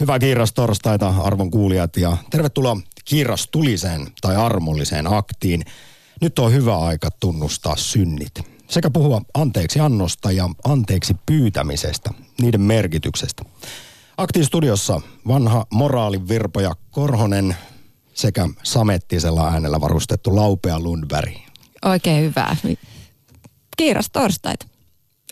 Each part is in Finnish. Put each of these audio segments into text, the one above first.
Hyvää kiirastorstaita arvon kuulijat ja tervetuloa kiirastuliseen tai armolliseen aktiin. Nyt on hyvä aika tunnustaa synnit sekä puhua anteeksi annosta ja anteeksi pyytämisestä, niiden merkityksestä. Aktiin studiossa vanha moraalivirpoja Korhonen sekä samettisella äänellä varustettu Laupea Lundberg. Oikein hyvää. Kiiras torstaita.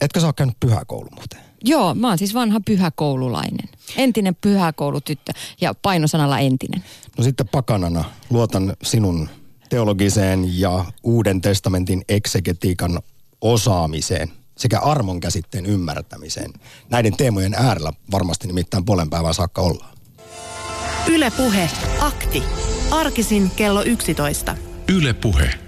Etkö sä ole käynyt pyhäkoulu muuten? Joo, mä oon siis vanha pyhäkoululainen. Entinen pyhäkoulutyttö ja painosanalla entinen. No sitten pakanana luotan sinun teologiseen ja Uuden testamentin eksegetiikan osaamiseen sekä armon käsitteen ymmärtämiseen. Näiden teemojen äärellä varmasti nimittäin puolen päivän saakka ollaan. Ylepuhe akti. Arkisin kello 11. Ylepuhe.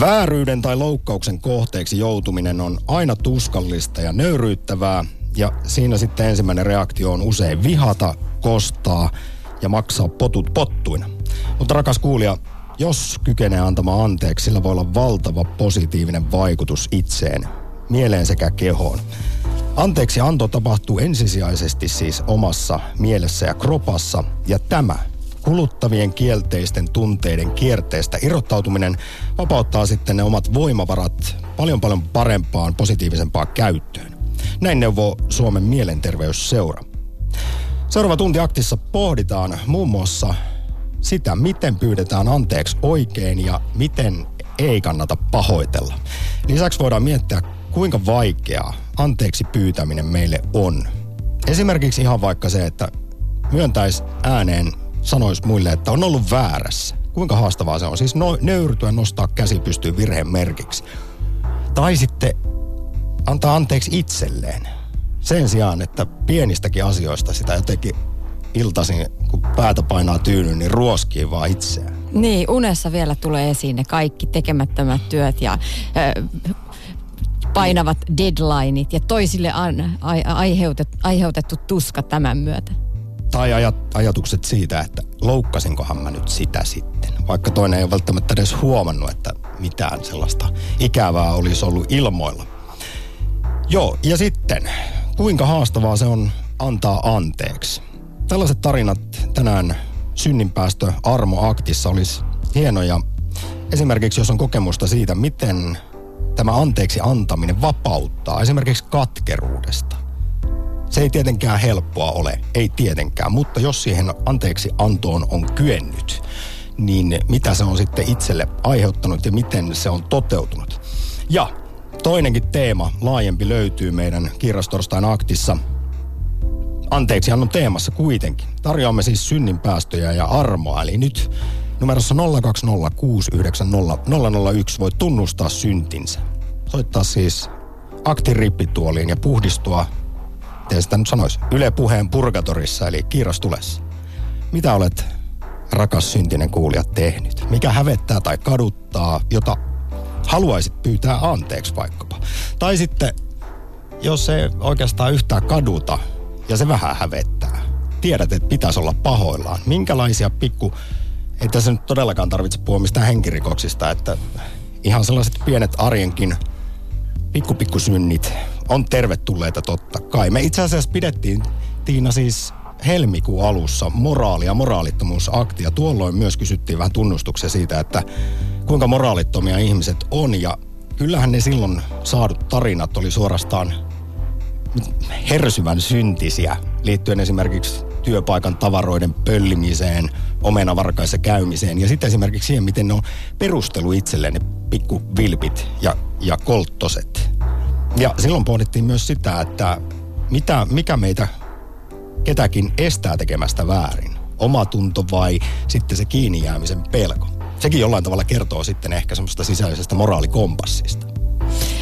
Vääryyden tai loukkauksen kohteeksi joutuminen on aina tuskallista ja nöyryyttävää, ja siinä sitten ensimmäinen reaktio on usein vihata, kostaa ja maksaa potut pottuina. Mutta rakas kuulija, jos kykenee antamaan anteeksi, sillä voi olla valtava positiivinen vaikutus itseen, mieleen sekä kehoon. Anteeksi anto tapahtuu ensisijaisesti siis omassa mielessä ja kropassa, ja tämä kuluttavien kielteisten tunteiden kierteestä irrottautuminen vapauttaa sitten ne omat voimavarat paljon paljon parempaan, positiivisempaan käyttöön. Näin neuvoo Suomen mielenterveysseura. Seuraava tunti aktissa pohditaan muun muassa sitä, miten pyydetään anteeksi oikein ja miten ei kannata pahoitella. Lisäksi voidaan miettiä, kuinka vaikeaa anteeksi pyytäminen meille on. Esimerkiksi ihan vaikka se, että myöntäisi ääneen, sanoisi muille, että on ollut väärässä. Kuinka haastavaa se on? Siis no, nöyrtyä nostaa käsi pystyy virheen merkiksi. Tai sitten antaa anteeksi itselleen. Sen sijaan, että pienistäkin asioista sitä jotenkin iltaisin, kun päätä painaa tyyny, niin ruoskii vaan itseään. Niin, unessa vielä tulee esiin ne kaikki tekemättömät työt ja ö, painavat deadlineit ja toisille an, ai, aiheutet, aiheutettu tuska tämän myötä. Tai ajat, ajatukset siitä, että loukkasinkohan mä nyt sitä sitten. Vaikka toinen ei ole välttämättä edes huomannut, että mitään sellaista ikävää olisi ollut ilmoilla. Joo, ja sitten, kuinka haastavaa se on antaa anteeksi? Tällaiset tarinat tänään synninpäästö Armo Aktissa olisi hienoja. Esimerkiksi jos on kokemusta siitä, miten tämä anteeksi antaminen vapauttaa esimerkiksi katkeruudesta. Se ei tietenkään helppoa ole, ei tietenkään, mutta jos siihen anteeksi antoon on kyennyt, niin mitä se on sitten itselle aiheuttanut ja miten se on toteutunut. Ja toinenkin teema, laajempi, löytyy meidän kirjastorstain aktissa – anteeksi annon teemassa kuitenkin. Tarjoamme siis synnin päästöjä ja armoa. Eli nyt numerossa 020690001 voi tunnustaa syntinsä. Soittaa siis aktin rippituoliin ja puhdistua, miten sitä nyt sanoisi, Yle Puheen purgatorissa eli kiirastulessa. Mitä olet, rakas syntinen kuulija, tehnyt? Mikä hävettää tai kaduttaa, jota haluaisit pyytää anteeksi vaikkapa? Tai sitten, jos se oikeastaan yhtään kaduta, ja se vähän hävettää. Tiedät, että pitäisi olla pahoillaan. Minkälaisia pikku, ei tässä nyt todellakaan tarvitse puhua mistään henkirikoksista, että ihan sellaiset pienet arjenkin pikku pikku synnit on tervetulleita totta kai. Me itse asiassa pidettiin Tiina siis helmikuun alussa moraali- ja moraalittomuusaktia. Tuolloin myös kysyttiin vähän tunnustuksia siitä, että kuinka moraalittomia ihmiset on. Ja kyllähän ne silloin saadut tarinat oli suorastaan hersyvän syntisiä liittyen esimerkiksi työpaikan tavaroiden pöllimiseen, omenavarkaissa käymiseen ja sitten esimerkiksi siihen, miten ne on perustelu itselleen ne pikku vilpit ja, ja kolttoset. Ja silloin pohdittiin myös sitä, että mitä, mikä meitä ketäkin estää tekemästä väärin. Omatunto vai sitten se kiinni jäämisen pelko. Sekin jollain tavalla kertoo sitten ehkä semmoista sisäisestä moraalikompassista.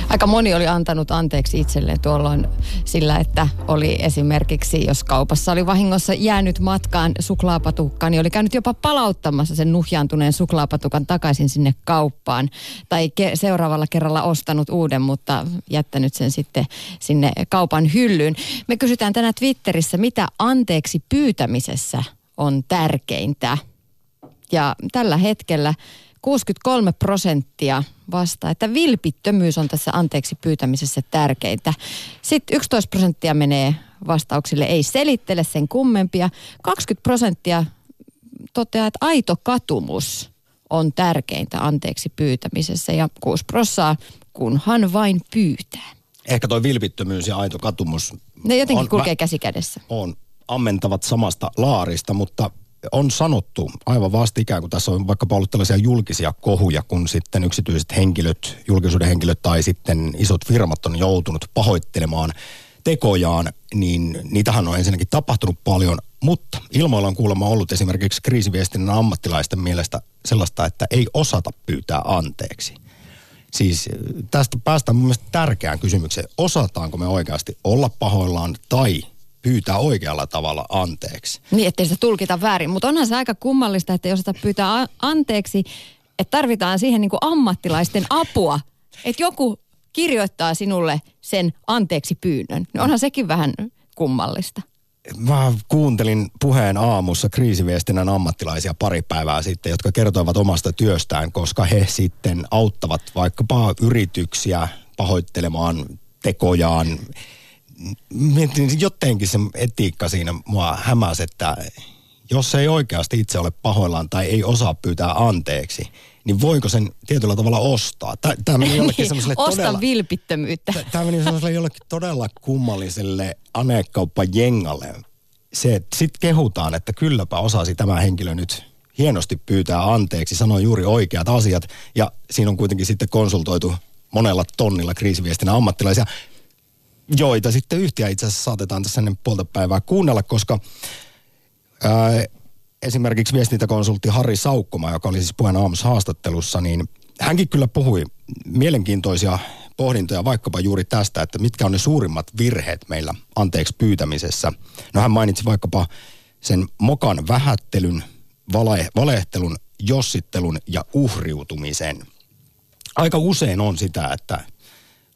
Aika moni oli antanut anteeksi itselleen tuolloin sillä, että oli esimerkiksi, jos kaupassa oli vahingossa jäänyt matkaan suklaapatukka, niin oli käynyt jopa palauttamassa sen nuhjaantuneen suklaapatukan takaisin sinne kauppaan. Tai ke- seuraavalla kerralla ostanut uuden, mutta jättänyt sen sitten sinne kaupan hyllyyn. Me kysytään tänään Twitterissä, mitä anteeksi pyytämisessä on tärkeintä. Ja tällä hetkellä 63 prosenttia vasta, että vilpittömyys on tässä anteeksi pyytämisessä tärkeintä. Sitten 11 prosenttia menee vastauksille ei selittele sen kummempia. 20 prosenttia toteaa, että aito katumus on tärkeintä anteeksi pyytämisessä ja 6 prosenttia kunhan vain pyytää. Ehkä toi vilpittömyys ja aito katumus Ne jotenkin on kulkee käsi kädessä. on ammentavat samasta laarista, mutta on sanottu aivan vastikään, kun tässä on vaikkapa ollut tällaisia julkisia kohuja, kun sitten yksityiset henkilöt, julkisuuden henkilöt tai sitten isot firmat on joutunut pahoittelemaan tekojaan, niin niitähän on ensinnäkin tapahtunut paljon, mutta ilmoilla on kuulemma ollut esimerkiksi kriisiviestinnän ammattilaisten mielestä sellaista, että ei osata pyytää anteeksi. Siis äh, tästä päästään mun mielestä tärkeään kysymykseen. Osataanko me oikeasti olla pahoillaan tai pyytää oikealla tavalla anteeksi? Niin, ettei sitä tulkita väärin. Mutta onhan se aika kummallista, että jos sitä pyytää anteeksi, että tarvitaan siihen niin kuin ammattilaisten apua. Että joku kirjoittaa sinulle sen anteeksi pyynnön. No onhan sekin vähän kummallista. Mä kuuntelin puheen aamussa kriisiviestinnän ammattilaisia pari päivää sitten, jotka kertoivat omasta työstään, koska he sitten auttavat vaikkapa yrityksiä pahoittelemaan tekojaan. Mietin jotenkin se etiikka siinä mua hämäsi, että jos ei oikeasti itse ole pahoillaan tai ei osaa pyytää anteeksi, niin voiko sen tietyllä tavalla ostaa? Tämä meni jollekin semmoiselle Osta todella... vilpittömyyttä. Tämä meni sellaiselle jollekin todella kummalliselle anekauppajengalle. Se, että sit kehutaan, että kylläpä osasi tämä henkilö nyt hienosti pyytää anteeksi, sanoi juuri oikeat asiat. Ja siinä on kuitenkin sitten konsultoitu monella tonnilla kriisiviestinä ammattilaisia, joita sitten yhtiö itse asiassa saatetaan tässä ennen puolta päivää kuunnella, koska ää, esimerkiksi viestintäkonsultti Harri Saukkoma, joka oli siis puheen aamussa haastattelussa, niin hänkin kyllä puhui mielenkiintoisia pohdintoja vaikkapa juuri tästä, että mitkä on ne suurimmat virheet meillä anteeksi pyytämisessä. No hän mainitsi vaikkapa sen mokan vähättelyn, vale, valehtelun, jossittelun ja uhriutumisen. Aika usein on sitä, että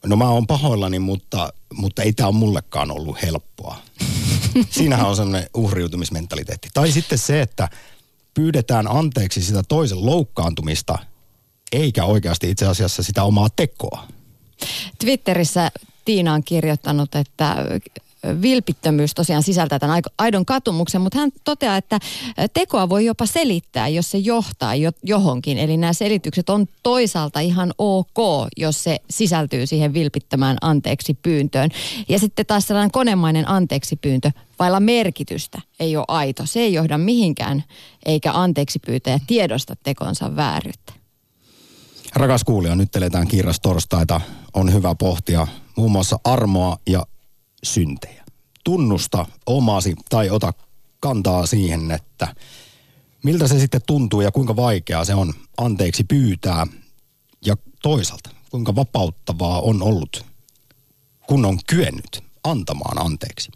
no mä oon pahoillani, mutta, mutta ei tämä ole mullekaan ollut helppoa. Siinähän on sellainen uhriutumismentaliteetti. Tai sitten se, että pyydetään anteeksi sitä toisen loukkaantumista, eikä oikeasti itse asiassa sitä omaa tekoa. Twitterissä Tiina on kirjoittanut, että vilpittömyys tosiaan sisältää tämän aidon katumuksen, mutta hän toteaa, että tekoa voi jopa selittää, jos se johtaa jo- johonkin. Eli nämä selitykset on toisaalta ihan ok, jos se sisältyy siihen vilpittömään anteeksi pyyntöön. Ja sitten taas sellainen konemainen anteeksi pyyntö vailla merkitystä ei ole aito. Se ei johda mihinkään, eikä anteeksi pyytäjä tiedosta tekonsa vääryyttä. Rakas kuulija, nyt eletään kiiras torstaita. On hyvä pohtia muun muassa armoa ja syntejä. Tunnusta omasi tai ota kantaa siihen, että miltä se sitten tuntuu ja kuinka vaikeaa se on anteeksi pyytää. Ja toisaalta, kuinka vapauttavaa on ollut, kun on kyennyt antamaan anteeksi.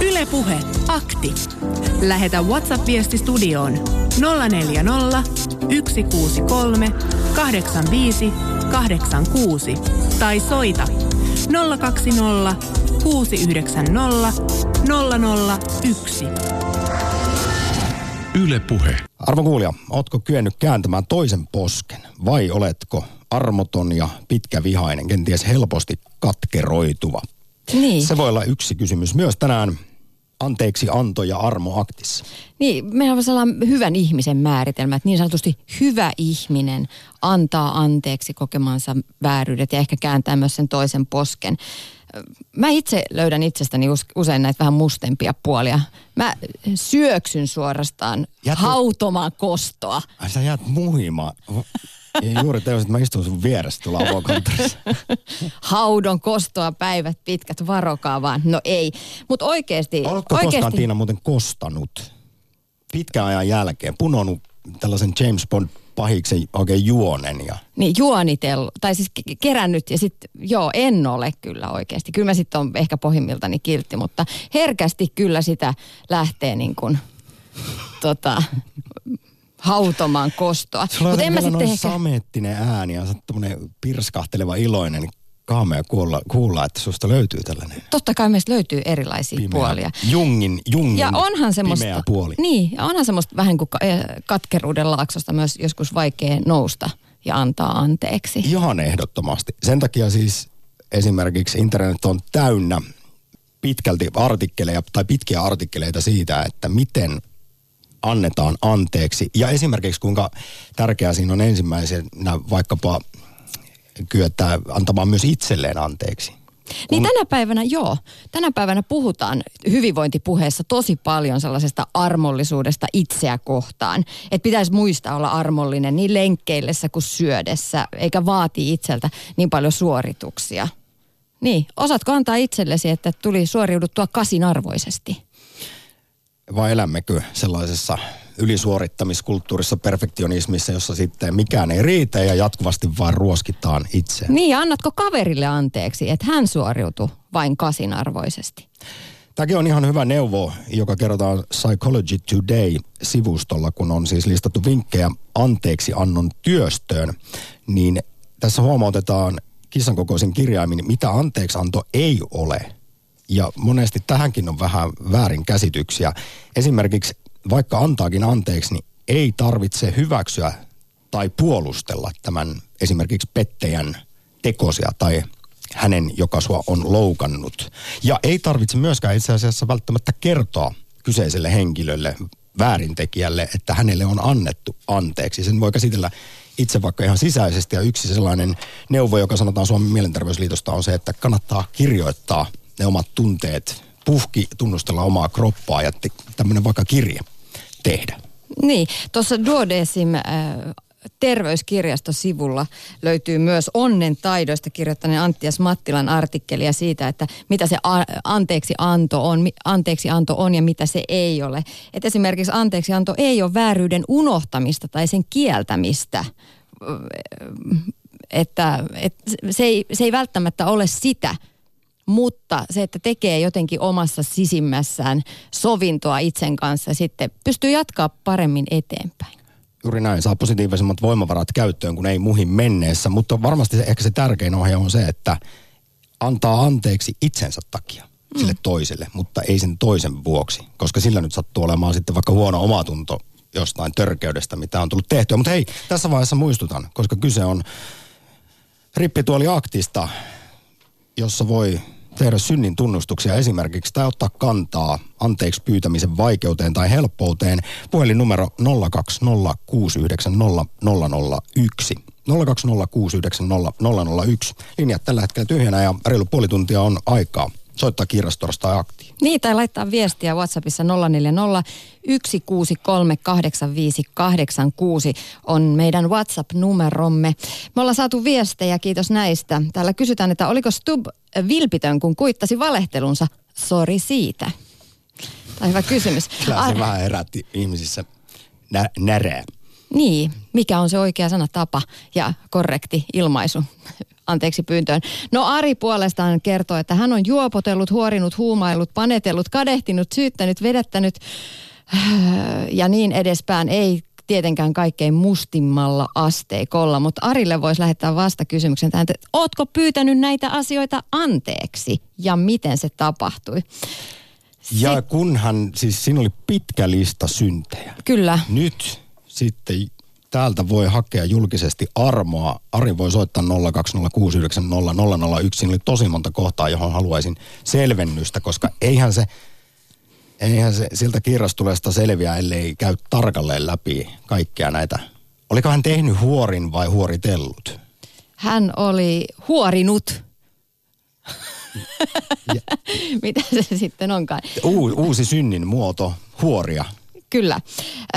Ylepuhe akti. Lähetä WhatsApp-viesti studioon 040 163 85 86 tai soita 020 690 001. Yle Puhe. Arvon kuulija, ootko kyennyt kääntämään toisen posken vai oletko armoton ja pitkävihainen, kenties helposti katkeroituva? Niin. Se voi olla yksi kysymys myös tänään anteeksi anto ja armo aktissa. Niin, meillä on sellainen hyvän ihmisen määritelmä, että niin sanotusti hyvä ihminen antaa anteeksi kokemansa vääryydet ja ehkä kääntää myös sen toisen posken. Mä itse löydän itsestäni us- usein näitä vähän mustempia puolia. Mä syöksyn suorastaan Jätä- hautomaan kostoa. Ai sä jäät muhimaan. Ja juuri teos, että mä istun sun vieressä tuolla avokonttorissa. Haudon kostoa päivät pitkät, varokaa vaan. No ei. Mutta oikeasti... Oletko oikeasti... koskaan Tiina muuten kostanut pitkän ajan jälkeen, punonut tällaisen James Bond pahiksen oikein juonen ja Niin, juonitellut, tai siis ke- kerännyt ja sitten, joo, en ole kyllä oikeasti. Kyllä mä sitten on ehkä pohjimmiltani kiltti, mutta herkästi kyllä sitä lähtee niin kuin, tota, hautomaan kostoa. Sulla on Mutta en mä sitten ehkä... sameettinen ääni ja tämmönen pirskahteleva iloinen, kaamea kuulla, kuulla, että susta löytyy tällainen Totta kai meistä löytyy erilaisia pimeä, puolia. Jungin, Jungin Ja onhan semmoista, pimeä puoli. niin, ja onhan semmoista vähän kuin eh, katkeruuden laaksosta myös joskus vaikea nousta ja antaa anteeksi. Ihan ehdottomasti. Sen takia siis esimerkiksi internet on täynnä pitkälti artikkeleja tai pitkiä artikkeleita siitä, että miten annetaan anteeksi. Ja esimerkiksi kuinka tärkeää siinä on ensimmäisenä vaikkapa kyetä antamaan myös itselleen anteeksi. Niin tänä päivänä joo. Tänä päivänä puhutaan hyvinvointipuheessa tosi paljon sellaisesta armollisuudesta itseä kohtaan. Että pitäisi muistaa olla armollinen niin lenkkeillessä kuin syödessä, eikä vaati itseltä niin paljon suorituksia. Niin, osaatko antaa itsellesi, että tuli suoriuduttua kasinarvoisesti? Vai elämmekö sellaisessa ylisuorittamiskulttuurissa, perfektionismissa, jossa sitten mikään ei riitä ja jatkuvasti vaan ruoskitaan itse. Niin, ja annatko kaverille anteeksi, että hän suoriutui vain kasinarvoisesti? Tämäkin on ihan hyvä neuvo, joka kerrotaan Psychology Today-sivustolla, kun on siis listattu vinkkejä anteeksi annon työstöön. Niin tässä huomautetaan kissan kokoisin kirjaimin, mitä anteeksianto ei ole. Ja monesti tähänkin on vähän väärinkäsityksiä. Esimerkiksi vaikka antaakin anteeksi, niin ei tarvitse hyväksyä tai puolustella tämän esimerkiksi pettäjän tekosia tai hänen, joka sua on loukannut. Ja ei tarvitse myöskään itse asiassa välttämättä kertoa kyseiselle henkilölle, väärintekijälle, että hänelle on annettu anteeksi. Sen voi käsitellä itse vaikka ihan sisäisesti. Ja yksi sellainen neuvo, joka sanotaan Suomen mielenterveysliitosta, on se, että kannattaa kirjoittaa ne omat tunteet, puhki tunnustella omaa kroppaa ja tämmöinen vaikka kirja tehdä. Niin, tuossa Duodesim äh, terveyskirjastosivulla löytyy myös onnen taidoista kirjoittaneen Anttias Mattilan artikkelia siitä, että mitä se anteeksi anto on, anteeksi anto on ja mitä se ei ole. Et esimerkiksi anteeksi anto ei ole vääryyden unohtamista tai sen kieltämistä. Että, että se, ei, se ei välttämättä ole sitä, mutta se, että tekee jotenkin omassa sisimmässään sovintoa itsen kanssa, sitten pystyy jatkaa paremmin eteenpäin. Juuri näin, saa positiivisemmat voimavarat käyttöön, kun ei muhin menneessä, mutta varmasti se, ehkä se tärkein ohje on se, että antaa anteeksi itsensä takia mm. sille toiselle, mutta ei sen toisen vuoksi, koska sillä nyt sattuu olemaan sitten vaikka huono omatunto jostain törkeydestä, mitä on tullut tehtyä. Mutta hei, tässä vaiheessa muistutan, koska kyse on rippituoli aktista, jossa voi tehdä synnin tunnustuksia esimerkiksi tai ottaa kantaa anteeksi pyytämisen vaikeuteen tai helppouteen. Puhelinnumero 020690001. 020690001. Linjat tällä hetkellä tyhjänä ja reilu puoli tuntia on aikaa soittaa kirjastorsta aktiin. Niin, tai laittaa viestiä WhatsAppissa 040 163 8586 on meidän WhatsApp-numeromme. Me ollaan saatu viestejä, kiitos näistä. Täällä kysytään, että oliko Stub vilpitön, kun kuittasi valehtelunsa? Sori siitä. Tai hyvä kysymys. Kyllä se ah. vähän herätti ihmisissä nä- närää. Niin, mikä on se oikea sana tapa ja korrekti ilmaisu anteeksi pyyntöön. No Ari puolestaan kertoo, että hän on juopotellut, huorinut, huumailut, panetellut, kadehtinut, syyttänyt, vedättänyt ja niin edespäin. Ei tietenkään kaikkein mustimmalla asteikolla, mutta Arille voisi lähettää vasta kysymyksen tähän, että ootko pyytänyt näitä asioita anteeksi ja miten se tapahtui? Ja kunhan, siis siinä oli pitkä lista syntejä. Kyllä. Nyt sitten täältä voi hakea julkisesti armoa. Ari voi soittaa 020690001. Siinä oli tosi monta kohtaa, johon haluaisin selvennystä, koska eihän se, eihän se siltä kirjastuleesta selviä, ellei käy tarkalleen läpi kaikkia näitä. Oliko hän tehnyt huorin vai huoritellut? Hän oli huorinut. Mitä se sitten onkaan? U- uusi synnin muoto, huoria. Kyllä.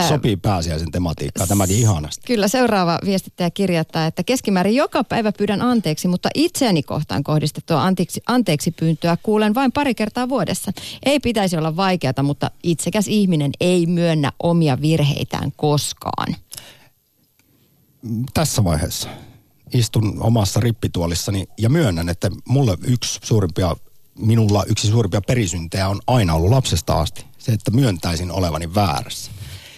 Sopii pääsiäisen tematiikkaa tämäkin ihanasti. Kyllä, seuraava viestittäjä kirjoittaa, että keskimäärin joka päivä pyydän anteeksi, mutta itseäni kohtaan kohdistettua anteeksi, anteeksi pyyntöä kuulen vain pari kertaa vuodessa. Ei pitäisi olla vaikeata, mutta itsekäs ihminen ei myönnä omia virheitään koskaan. Tässä vaiheessa istun omassa rippituolissani ja myönnän, että mulle yksi suurimpia, minulla yksi suurimpia perisyntejä on aina ollut lapsesta asti se, että myöntäisin olevani väärässä.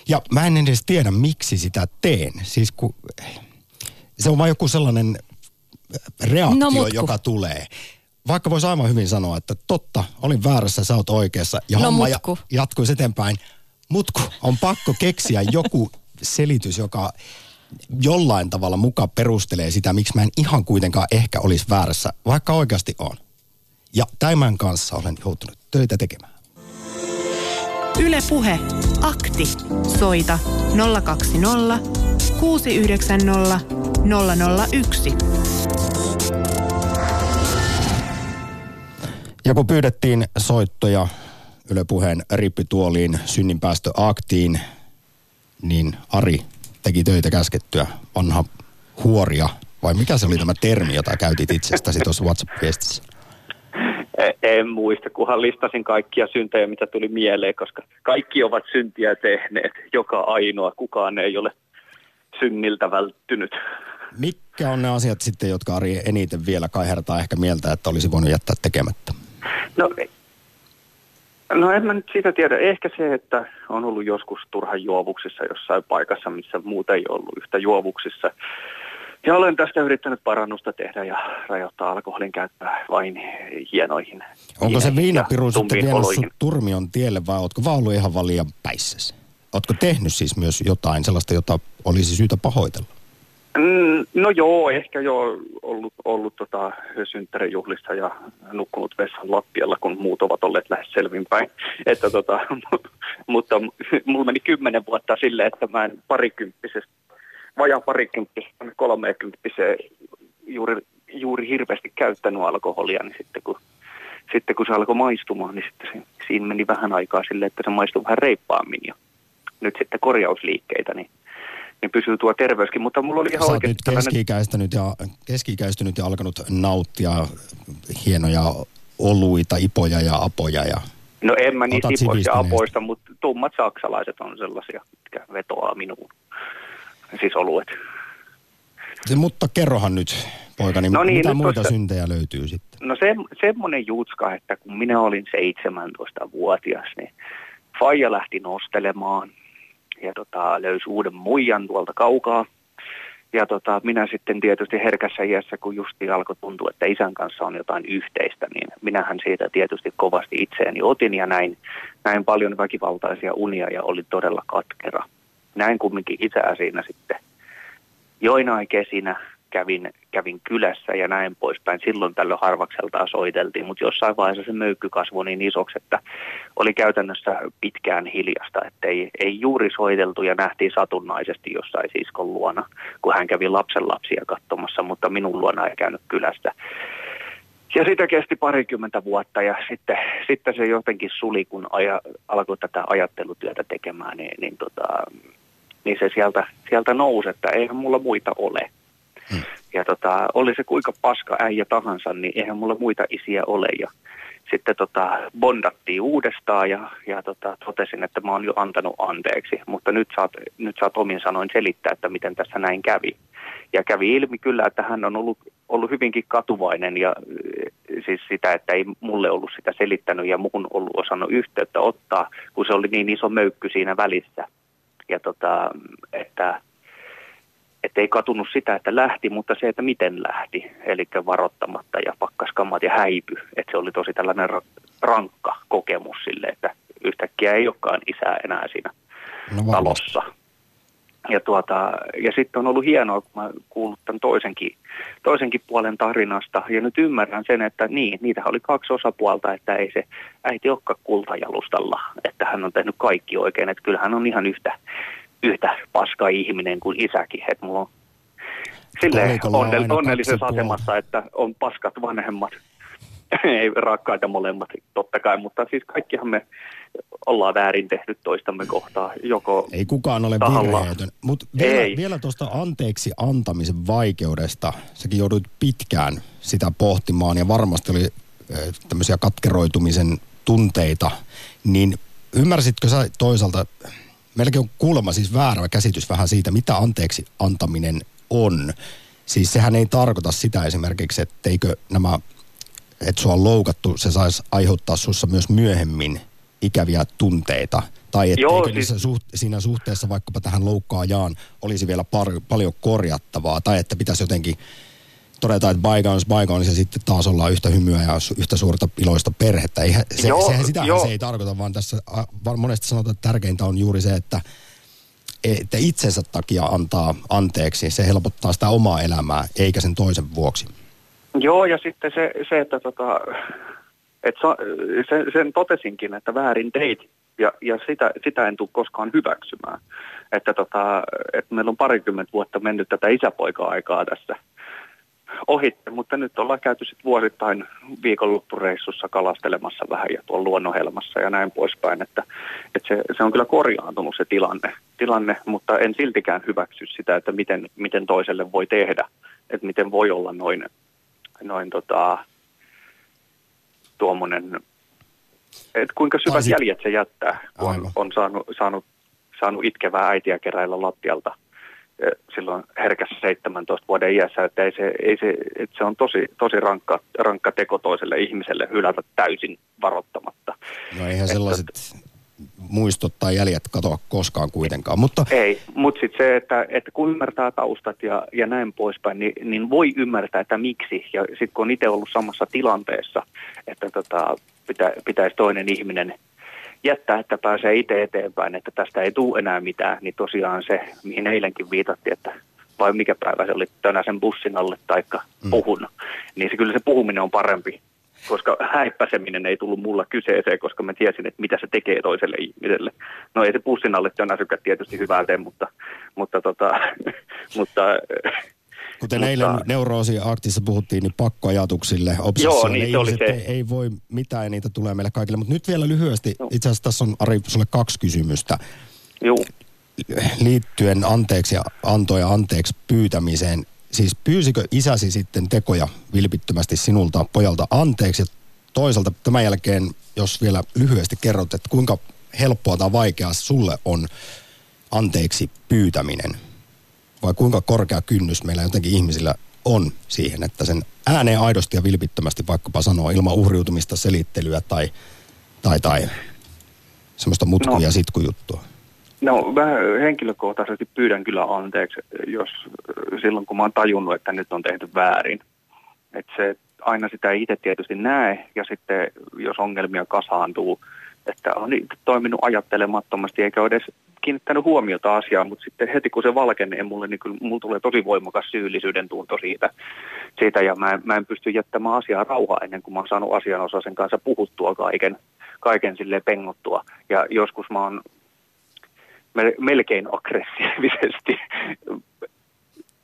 Ja mä en edes tiedä, miksi sitä teen. Siis kun, se on vain joku sellainen reaktio, no, joka tulee. Vaikka voisi aivan hyvin sanoa, että totta, olin väärässä, sä oot oikeassa. Ja no, homma mutku. jatkuisi eteenpäin. Mutku, on pakko keksiä joku selitys, joka jollain tavalla muka perustelee sitä, miksi mä en ihan kuitenkaan ehkä olisi väärässä, vaikka oikeasti on. Ja tämän kanssa olen joutunut töitä tekemään. Yle Puhe. Akti. Soita 020 690 001. Ja kun pyydettiin soittoja Yle Puheen rippituoliin synninpäästöaktiin, niin Ari teki töitä käskettyä vanha huoria, vai mikä se oli tämä termi, jota käytit itsestäsi tuossa WhatsApp-viestissä? En muista, kunhan listasin kaikkia syntejä, mitä tuli mieleen, koska kaikki ovat syntiä tehneet, joka ainoa, kukaan ei ole synniltä välttynyt. Mitkä on ne asiat sitten, jotka Ari eniten vielä kaihertaa ehkä mieltä, että olisi voinut jättää tekemättä? No, no en mä nyt sitä tiedä. Ehkä se, että on ollut joskus turhan juovuksissa jossain paikassa, missä muuta ei ollut yhtä juovuksissa. Ja olen tästä yrittänyt parannusta tehdä ja rajoittaa alkoholin käyttöä vain hienoihin. Onko se viinapiru sitten oloihin. sut turmion tielle vai ootko vaan ollut ihan vaan liian päissäsi? Ootko tehnyt siis myös jotain sellaista, jota olisi syytä pahoitella? Mm, No joo, ehkä jo ollut, ollut tota, synttärijuhlissa ja nukkunut vessan lattialla, kun muut ovat olleet lähes selvinpäin. Että tota, mutta mulla meni kymmenen vuotta sille, että mä en parikymppisestä, vajaa parikymppisestä kolmekymppiseen juuri, juuri hirveästi käyttänyt alkoholia, niin sitten kun, sitten kun se alkoi maistumaan, niin sitten se, siinä meni vähän aikaa sille, että se maistui vähän reippaammin ja nyt sitten korjausliikkeitä, niin niin pysyy tuo terveyskin, mutta mulla oli ihan Sä oikeasti nyt keski-ikäistynyt ja, keski-ikäistynyt ja alkanut nauttia hienoja oluita, ipoja ja apoja. Ja... No en mä niistä Otat ipoista ja apoista, mutta tummat saksalaiset on sellaisia, mitkä vetoaa minuun. Siis oluet. Se, mutta kerrohan nyt, poikani, No niin, mitä nyt muita tosta- syntejä löytyy sitten? No se, semmoinen jutska, että kun minä olin 17-vuotias, niin Faija lähti nostelemaan ja tota, löysi uuden muijan tuolta kaukaa. Ja tota, minä sitten tietysti herkässä iässä, kun justi alkoi tuntua, että isän kanssa on jotain yhteistä, niin minähän siitä tietysti kovasti itseäni otin ja näin, näin paljon väkivaltaisia unia ja oli todella katkera. Näin kumminkin isää siinä sitten joinain kesinä kävin, kävin kylässä ja näin poispäin. Silloin tällöin harvakseltaan soiteltiin, mutta jossain vaiheessa se möykky kasvoi niin isoksi, että oli käytännössä pitkään hiljasta, että ei, ei juuri soiteltu ja nähtiin satunnaisesti jossain siskon luona, kun hän kävi lapsenlapsia katsomassa, mutta minun luona ei käynyt kylästä. Ja sitä kesti parikymmentä vuotta ja sitten, sitten se jotenkin suli, kun aja, alkoi tätä ajattelutyötä tekemään, niin, niin, tota, niin se sieltä, sieltä nousi, että eihän mulla muita ole. Ja tota, oli se kuinka paska äijä tahansa, niin eihän mulla muita isiä ole. Ja sitten tota, bondattiin uudestaan ja, ja tota, totesin, että mä oon jo antanut anteeksi, mutta nyt saat, nyt saat omin sanoin selittää, että miten tässä näin kävi. Ja kävi ilmi kyllä, että hän on ollut, ollut hyvinkin katuvainen ja eh, siis sitä, että ei mulle ollut sitä selittänyt ja muun ollut osannut yhteyttä ottaa, kun se oli niin iso möykky siinä välissä. Ja tota, että että ei katunut sitä, että lähti, mutta se, että miten lähti, eli varoittamatta ja pakkaskamat ja häipy. Että se oli tosi tällainen ra- rankka kokemus sille, että yhtäkkiä ei olekaan isää enää siinä No varmasti. talossa. Ja, tuota, ja sitten on ollut hienoa, kun mä kuullut tämän toisenkin, toisenkin puolen tarinasta. Ja nyt ymmärrän sen, että niin, niitä oli kaksi osapuolta, että ei se äiti olekaan kultajalustalla. Että hän on tehnyt kaikki oikein. Että kyllä hän on ihan yhtä, yhtä paska ihminen kuin isäkin. Että mulla on silleen on onnell- onnellisessa asemassa, että on paskat vanhemmat. ei rakkaita molemmat, totta kai, mutta siis kaikkihan me ollaan väärin tehnyt toistamme kohtaa, joko Ei kukaan ole tahalla. virheetön. Mutta vielä, Ei. vielä tuosta anteeksi antamisen vaikeudesta, säkin joudut pitkään sitä pohtimaan ja varmasti oli tämmöisiä katkeroitumisen tunteita, niin ymmärsitkö sä toisaalta, melkein on kuulemma siis väärä käsitys vähän siitä, mitä anteeksi antaminen on. Siis sehän ei tarkoita sitä esimerkiksi, etteikö nämä, että sua on loukattu, se saisi aiheuttaa sussa myös myöhemmin ikäviä tunteita. Tai etteikö Joo, siis- niissä suht, siinä suhteessa vaikkapa tähän loukkaajaan olisi vielä par, paljon korjattavaa. Tai että pitäisi jotenkin todeta, että bygones bygones ja sitten taas ollaan yhtä hymyä ja yhtä suurta iloista perhettä. Eihän, se, Joo, sehän sitä se ei tarkoita, vaan tässä monesti sanotaan, että tärkeintä on juuri se, että että itsensä takia antaa anteeksi. Se helpottaa sitä omaa elämää, eikä sen toisen vuoksi. Joo, ja sitten se, se että tota, Et sa, sen, sen totesinkin, että väärin teit ja, ja sitä, sitä en tule koskaan hyväksymään. Että, tota, että meillä on parikymmentä vuotta mennyt tätä isäpoika-aikaa tässä ohitte, mutta nyt ollaan käyty sitten vuosittain viikonloppureissussa kalastelemassa vähän ja tuolla luonnonhelmassa ja näin poispäin, että, että se, se, on kyllä korjaantunut se tilanne, tilanne, mutta en siltikään hyväksy sitä, että miten, miten toiselle voi tehdä, että miten voi olla noin, noin tota, tuommoinen, että kuinka syvät sit... jäljet se jättää, kun on, on saanut, saanut, saanut itkevää äitiä keräillä lattialta silloin herkässä 17 vuoden iässä, että, ei se, ei se, että se on tosi, tosi rankka, rankka teko toiselle ihmiselle hylätä täysin varoittamatta. No eihän sellaiset että, muistot tai jäljet katoa koskaan kuitenkaan, mutta... Ei, mutta sitten se, että, että kun ymmärtää taustat ja, ja näin poispäin, niin, niin voi ymmärtää, että miksi. Ja sitten kun on itse ollut samassa tilanteessa, että tota, pitä, pitäisi toinen ihminen jättää, että pääsee itse eteenpäin, että tästä ei tule enää mitään, niin tosiaan se, mihin eilenkin viitattiin, että vai mikä päivä se oli sen bussin alle taikka mm. puhun, niin se kyllä se puhuminen on parempi, koska häippäseminen ei tullut mulla kyseeseen, koska mä tiesin, että mitä se tekee toiselle ihmiselle. No ei se bussin alle tönäsykät tietysti hyvää tee, mutta, mutta, tota, mutta Kuten Mutta, eilen neuroosi-aktissa puhuttiin, niin pakkoajatuksille, Joo, niin se oli se. Ei, ei voi mitään ja niitä tulee meille kaikille. Mutta nyt vielä lyhyesti, no. itse asiassa tässä on Ari sulle kaksi kysymystä. Joo. Liittyen anteeksi ja antoja anteeksi pyytämiseen. Siis pyysikö isäsi sitten tekoja vilpittömästi sinulta pojalta anteeksi? Ja toisaalta tämän jälkeen, jos vielä lyhyesti kerrot, että kuinka helppoa tai vaikeaa sulle on anteeksi pyytäminen? vai kuinka korkea kynnys meillä jotenkin ihmisillä on siihen, että sen ääneen aidosti ja vilpittömästi vaikkapa sanoo ilman uhriutumista, selittelyä tai, tai, tai semmoista mutku- no, sitkujuttua? No mä henkilökohtaisesti pyydän kyllä anteeksi, jos silloin kun mä oon tajunnut, että nyt on tehty väärin. Että se aina sitä itse tietysti näe ja sitten jos ongelmia kasaantuu, että on toiminut ajattelemattomasti eikä ole edes kiinnittänyt huomiota asiaan, mutta sitten heti kun se valkenee mulle, niin kyllä mulla tulee tosi voimakas syyllisyyden tunto siitä. siitä ja mä, mä en pysty jättämään asiaa rauhaa ennen kuin mä oon saanut asianosaisen kanssa puhuttua kaiken, kaiken sille pengottua. Ja joskus mä oon melkein aggressiivisesti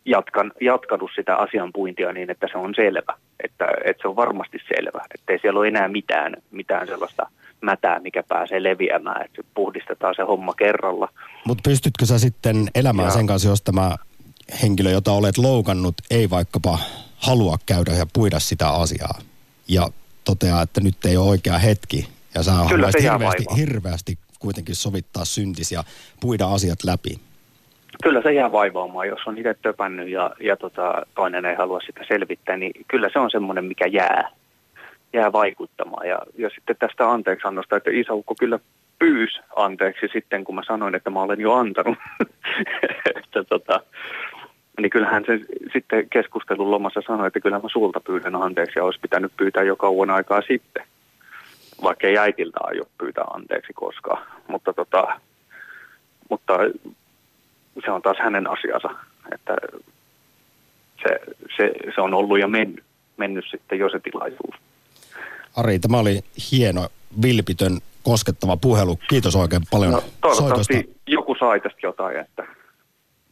jatkan, jatkanut sitä asianpuintia niin, että se on selvä, että, että se on varmasti selvä, että ei siellä ole enää mitään, mitään sellaista mätää, mikä pääsee leviämään, että puhdistetaan se homma kerralla. Mutta pystytkö sä sitten elämään ja. sen kanssa, jos tämä henkilö, jota olet loukannut, ei vaikkapa halua käydä ja puida sitä asiaa? Ja toteaa, että nyt ei ole oikea hetki ja haluaisit hirveästi, hirveästi kuitenkin sovittaa syntis ja puida asiat läpi? Kyllä se jää vaivaamaan, jos on itse töpännyt ja, ja tota, toinen ei halua sitä selvittää, niin kyllä se on semmoinen, mikä jää jää vaikuttamaan. Ja, ja sitten tästä anteeksiannosta, että isäukko kyllä pyys anteeksi sitten, kun mä sanoin, että mä olen jo antanut. että tota, niin kyllähän se sitten keskustelun lomassa sanoi, että kyllä mä sulta pyydän anteeksi ja olisi pitänyt pyytää jo kauan aikaa sitten. Vaikka ei äitiltä aio pyytää anteeksi koskaan. Mutta, tota, mutta se on taas hänen asiansa, että se, se, se on ollut ja mennyt, mennyt sitten jo se tilaisuus. Ari, tämä oli hieno, vilpitön, koskettava puhelu. Kiitos oikein paljon no, toivottavasti soitosta. joku sai tästä jotain, että,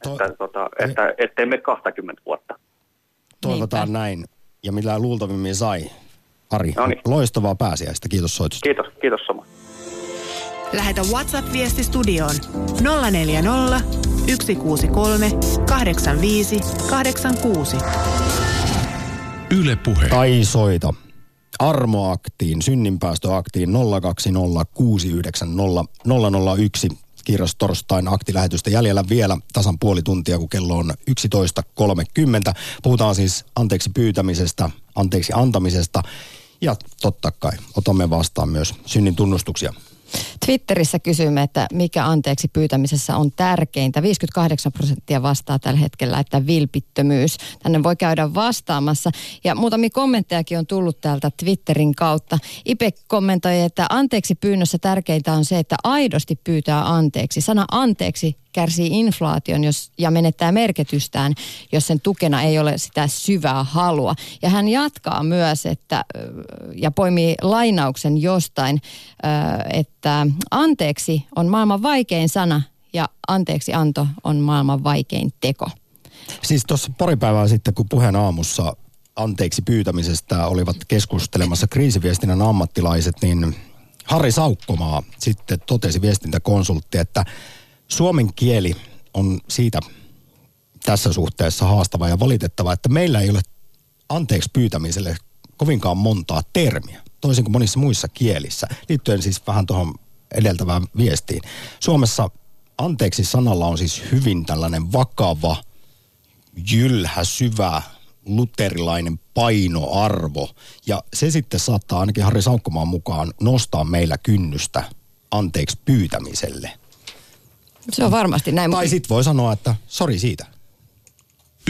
to- että, tota, että ettei me 20 vuotta. Toivotaan Niinpä. näin. Ja mitä luultavimmin sai. Ari, Noniin. loistavaa pääsiäistä. Kiitos soitosta. Kiitos, kiitos sama. Lähetä WhatsApp-viesti studioon 040 163 85 86. Yle Puhe. Tai soita armoaktiin, synninpäästöaktiin 020690001. Kiitos torstain aktilähetystä jäljellä vielä tasan puoli tuntia, kun kello on 11.30. Puhutaan siis anteeksi pyytämisestä, anteeksi antamisesta ja totta kai otamme vastaan myös synnin tunnustuksia. Twitterissä kysymme, että mikä anteeksi pyytämisessä on tärkeintä. 58 prosenttia vastaa tällä hetkellä, että vilpittömyys. Tänne voi käydä vastaamassa. Ja muutamia kommenttejakin on tullut täältä Twitterin kautta. Ipe kommentoi, että anteeksi pyynnössä tärkeintä on se, että aidosti pyytää anteeksi. Sana anteeksi kärsii inflaation jos, ja menettää merkitystään, jos sen tukena ei ole sitä syvää halua. Ja hän jatkaa myös, että, ja poimii lainauksen jostain, että anteeksi on maailman vaikein sana ja anteeksi anto on maailman vaikein teko. Siis tuossa pari päivää sitten, kun puheen aamussa anteeksi pyytämisestä olivat keskustelemassa kriisiviestinnän ammattilaiset, niin Harri Saukkomaa sitten totesi viestintäkonsultti, että suomen kieli on siitä tässä suhteessa haastava ja valitettava, että meillä ei ole anteeksi pyytämiselle kovinkaan montaa termiä, toisin kuin monissa muissa kielissä, liittyen siis vähän tuohon edeltävään viestiin. Suomessa anteeksi sanalla on siis hyvin tällainen vakava, jylhä, syvä, luterilainen painoarvo. Ja se sitten saattaa ainakin Harri Saukkomaan mukaan nostaa meillä kynnystä anteeksi pyytämiselle. Se on varmasti näin. Tai sitten voi sanoa, että sori siitä.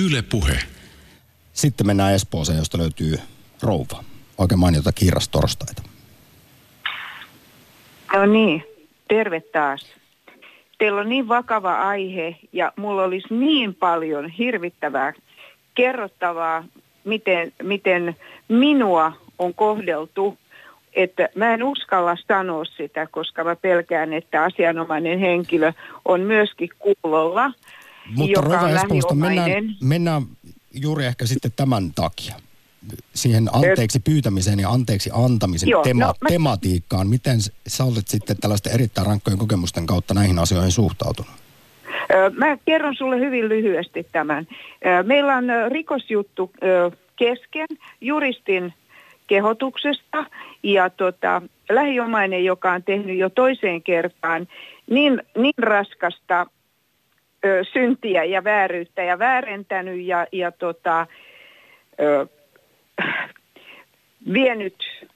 Yle puhe. Sitten mennään Espooseen, josta löytyy rouva. Oikein mainiota kiirastorstaita. No niin, terve taas. Teillä on niin vakava aihe ja mulla olisi niin paljon hirvittävää kerrottavaa, miten, miten minua on kohdeltu, että mä en uskalla sanoa sitä, koska mä pelkään, että asianomainen henkilö on myöskin kuulolla, Mutta joka on Espoosta mennään, mennään juuri ehkä sitten tämän takia siihen anteeksi pyytämiseen ja anteeksi antamisen Joo, tema- no, mä... tematiikkaan. Miten sä olet sitten tällaisten erittäin rankkojen kokemusten kautta näihin asioihin suhtautunut? Mä kerron sulle hyvin lyhyesti tämän. Meillä on rikosjuttu kesken juristin kehotuksesta ja tota, lähiomainen, joka on tehnyt jo toiseen kertaan niin, niin raskasta ö, syntiä ja vääryyttä ja väärentänyt ja, ja tota, ö, vienyt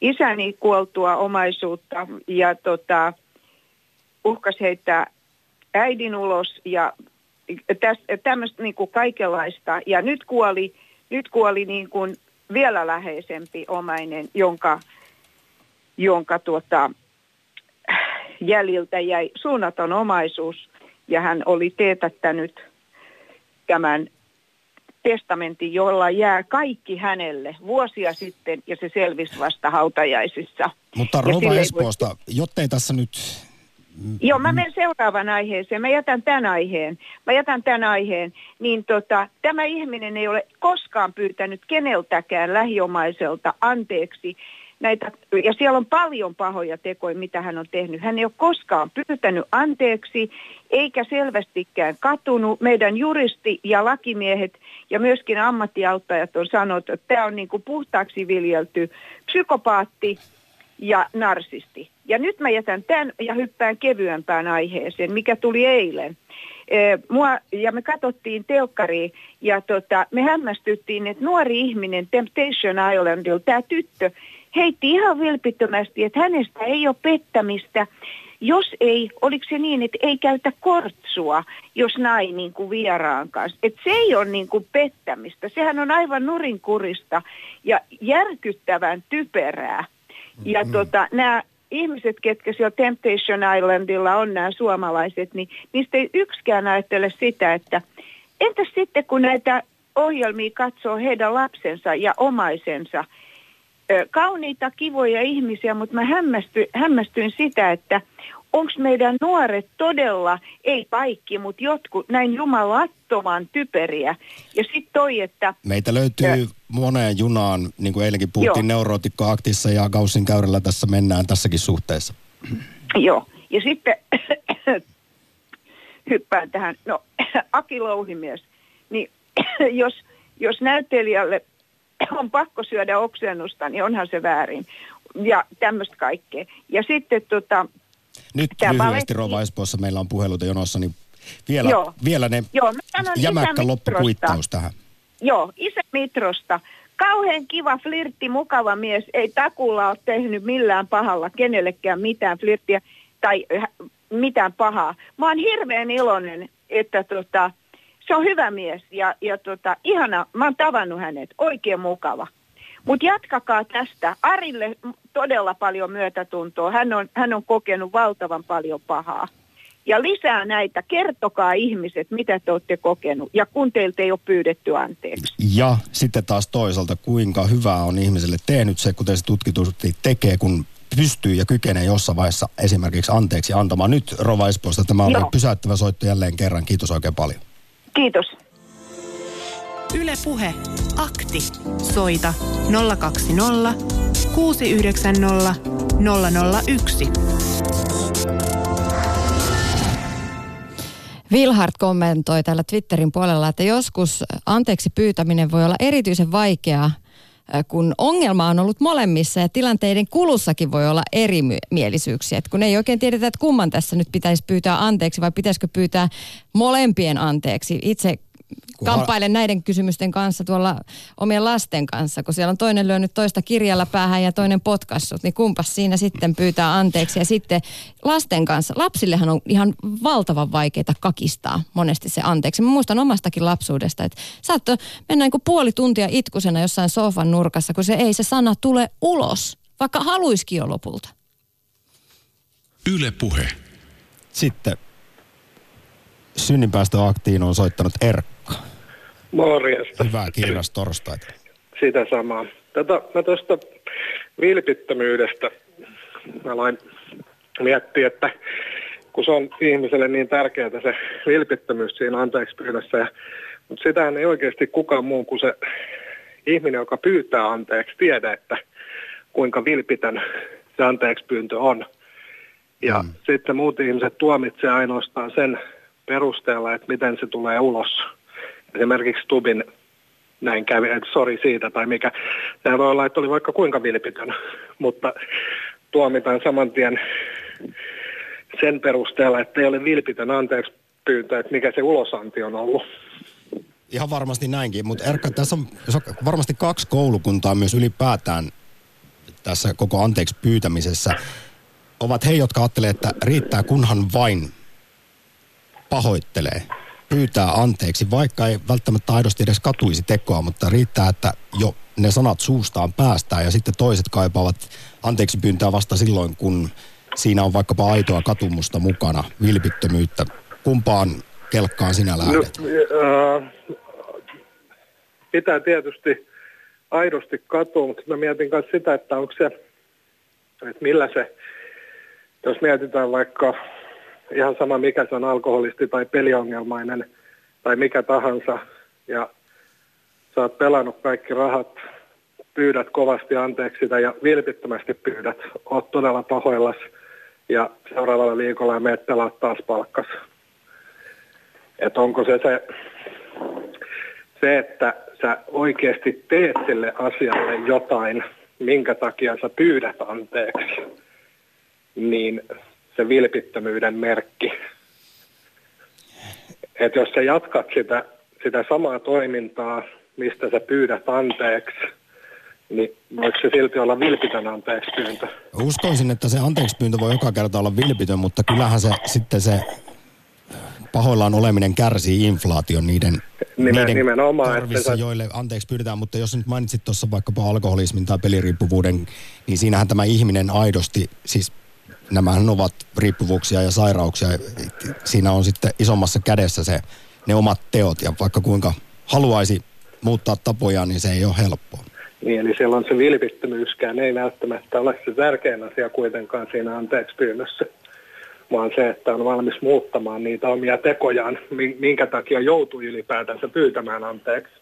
isäni kuoltua omaisuutta ja tota, uhkas heittää äidin ulos ja tämmöistä niin kuin kaikenlaista. Ja nyt kuoli, nyt kuoli niin kuin vielä läheisempi omainen, jonka, jonka tuota, jäljiltä jäi suunnaton omaisuus ja hän oli teetättänyt tämän testamentin, jolla jää kaikki hänelle vuosia sitten ja se selvisi vasta hautajaisissa. Mutta Rova Espoosta, voi... jottei tässä nyt Joo, mä menen seuraavan aiheeseen. Mä jätän tämän aiheen. Mä jätän tämän aiheen. Niin tota, tämä ihminen ei ole koskaan pyytänyt keneltäkään lähiomaiselta anteeksi näitä, ja siellä on paljon pahoja tekoja, mitä hän on tehnyt. Hän ei ole koskaan pyytänyt anteeksi, eikä selvästikään katunut. Meidän juristi ja lakimiehet ja myöskin ammattiauttajat on sanonut, että tämä on niin kuin puhtaaksi viljelty psykopaatti ja narsisti. Ja nyt mä jätän tämän ja hyppään kevyempään aiheeseen, mikä tuli eilen. Mua, ja me katsottiin telkkariin ja tota, me hämmästyttiin, että nuori ihminen Temptation Islandilla, tämä tyttö, heitti ihan vilpittömästi, että hänestä ei ole pettämistä, jos ei, oliko se niin, että ei käytä kortsua, jos näin niin kuin vieraan kanssa. Että se ei ole niin kuin pettämistä, sehän on aivan nurinkurista ja järkyttävän typerää. Ja mm. tota, nämä ihmiset, ketkä siellä Temptation Islandilla on nämä suomalaiset, niin niistä ei yksikään ajattele sitä, että entäs sitten kun näitä ohjelmia katsoo heidän lapsensa ja omaisensa, kauniita, kivoja ihmisiä, mutta mä hämmästyin, hämmästyin sitä, että onko meidän nuoret todella, ei kaikki, mutta jotkut näin jumalattoman typeriä. Ja sitten toi, että... Meitä löytyy ja, moneen junaan, niin kuin eilenkin puhuttiin neurootikkoaktissa ja Gaussin käyrällä tässä mennään tässäkin suhteessa. Joo, ja sitten hyppään tähän, no Aki Louhimies, niin jos, jos näyttelijälle on pakko syödä oksennusta, niin onhan se väärin. Ja tämmöistä kaikkea. Ja sitten tota, nyt lyhyesti valetti... Rova Espoossa meillä on puheluita jonossa, niin vielä, Joo. vielä ne Joo, jämäkkä loppukuittaus tähän. Joo, isä Mitrosta. Kauhean kiva flirtti, mukava mies. Ei takulla ole tehnyt millään pahalla kenellekään mitään flirttiä tai mitään pahaa. Mä oon hirveän iloinen, että tota, se on hyvä mies ja, ja tota, ihana, mä oon tavannut hänet, oikein mukava. Mutta jatkakaa tästä. Arille todella paljon myötätuntoa. Hän on, hän on kokenut valtavan paljon pahaa. Ja lisää näitä, kertokaa ihmiset, mitä te olette kokenut ja kun teiltä ei ole pyydetty anteeksi. Ja sitten taas toisaalta, kuinka hyvää on ihmiselle tehnyt se, kuten se tutkitusti tekee, kun pystyy ja kykenee jossain vaiheessa esimerkiksi anteeksi antamaan. Nyt Rova Espoosta tämä oli Joo. pysäyttävä soitto jälleen kerran. Kiitos oikein paljon. Kiitos. Yle Puhe. Akti. Soita 020 690 001. Vilhart kommentoi täällä Twitterin puolella, että joskus anteeksi pyytäminen voi olla erityisen vaikeaa, äh, kun ongelma on ollut molemmissa ja tilanteiden kulussakin voi olla erimielisyyksiä. Et kun ei oikein tiedetä, että kumman tässä nyt pitäisi pyytää anteeksi vai pitäisikö pyytää molempien anteeksi. Itse kamppailen näiden kysymysten kanssa tuolla omien lasten kanssa, kun siellä on toinen lyönyt toista kirjalla päähän ja toinen potkassut, niin kumpas siinä sitten pyytää anteeksi. Ja sitten lasten kanssa, lapsillehan on ihan valtavan vaikeaa kakistaa monesti se anteeksi. Mä muistan omastakin lapsuudesta, että saattoi mennä niin kuin puoli tuntia itkusena jossain sofan nurkassa, kun se ei se sana tule ulos, vaikka haluiskin jo lopulta. Yle Puhe. Sitten synninpäästöaktiin on soittanut Erkka. Morjesta. Hyvää kiiras torstaita. Sitä samaa. Tätä, mä tuosta vilpittömyydestä mä aloin miettiä, että kun se on ihmiselle niin tärkeää se vilpittömyys siinä anteeksi pyynnössä, ja, mutta sitähän ei oikeasti kukaan muu kuin se ihminen, joka pyytää anteeksi, tiedä, että kuinka vilpitön se anteeksi pyyntö on. Ja mm. sitten muut ihmiset tuomitsee ainoastaan sen perusteella, että miten se tulee ulos. Esimerkiksi Tubin näin kävi, että sori siitä tai mikä. Sehän voi olla, että oli vaikka kuinka vilpitön, mutta tuomitaan saman tien sen perusteella, että ei ole vilpitön anteeksi pyyntö, että mikä se ulosanti on ollut. Ihan varmasti näinkin, mutta Erkka, tässä on varmasti kaksi koulukuntaa myös ylipäätään tässä koko anteeksi pyytämisessä. Ovat he, jotka ajattelee, että riittää kunhan vain pahoittelee, pyytää anteeksi, vaikka ei välttämättä aidosti edes katuisi tekoa, mutta riittää, että jo ne sanat suustaan päästään ja sitten toiset kaipaavat anteeksi pyyntöä vasta silloin, kun siinä on vaikkapa aitoa katumusta mukana, vilpittömyyttä. Kumpaan kelkkaan sinä lähdet? No, äh, pitää tietysti aidosti katua, mutta mä mietin myös sitä, että onko se, että millä se, jos mietitään vaikka ihan sama mikä se on alkoholisti tai peliongelmainen tai mikä tahansa ja sä oot pelannut kaikki rahat, pyydät kovasti anteeksi sitä ja vilpittömästi pyydät, oot todella pahoillas ja seuraavalla viikolla meet pelaat taas palkkas. Että onko se se, se, että sä oikeasti teet sille asialle jotain, minkä takia sä pyydät anteeksi, niin se vilpittömyyden merkki. Että jos sä jatkat sitä, sitä samaa toimintaa, mistä sä pyydät anteeksi, niin voiko se silti olla vilpitön anteeksi pyyntö? Uskoisin, että se anteeksi pyyntö voi joka kerta olla vilpitön, mutta kyllähän se sitten se pahoillaan oleminen kärsii inflaation niiden, Nimen- niiden nimenomaan, että korvissa, sä- joille anteeksi pyydetään. Mutta jos nyt mainitsit tuossa vaikkapa alkoholismin tai peliriippuvuuden, niin siinähän tämä ihminen aidosti, siis nämähän ovat riippuvuuksia ja sairauksia. Siinä on sitten isommassa kädessä se, ne omat teot ja vaikka kuinka haluaisi muuttaa tapojaan, niin se ei ole helppoa. Niin, eli silloin se vilpittömyyskään ei välttämättä ole se tärkein asia kuitenkaan siinä anteeksi pyynnössä, vaan se, että on valmis muuttamaan niitä omia tekojaan, mi- minkä takia joutuu ylipäätänsä pyytämään anteeksi.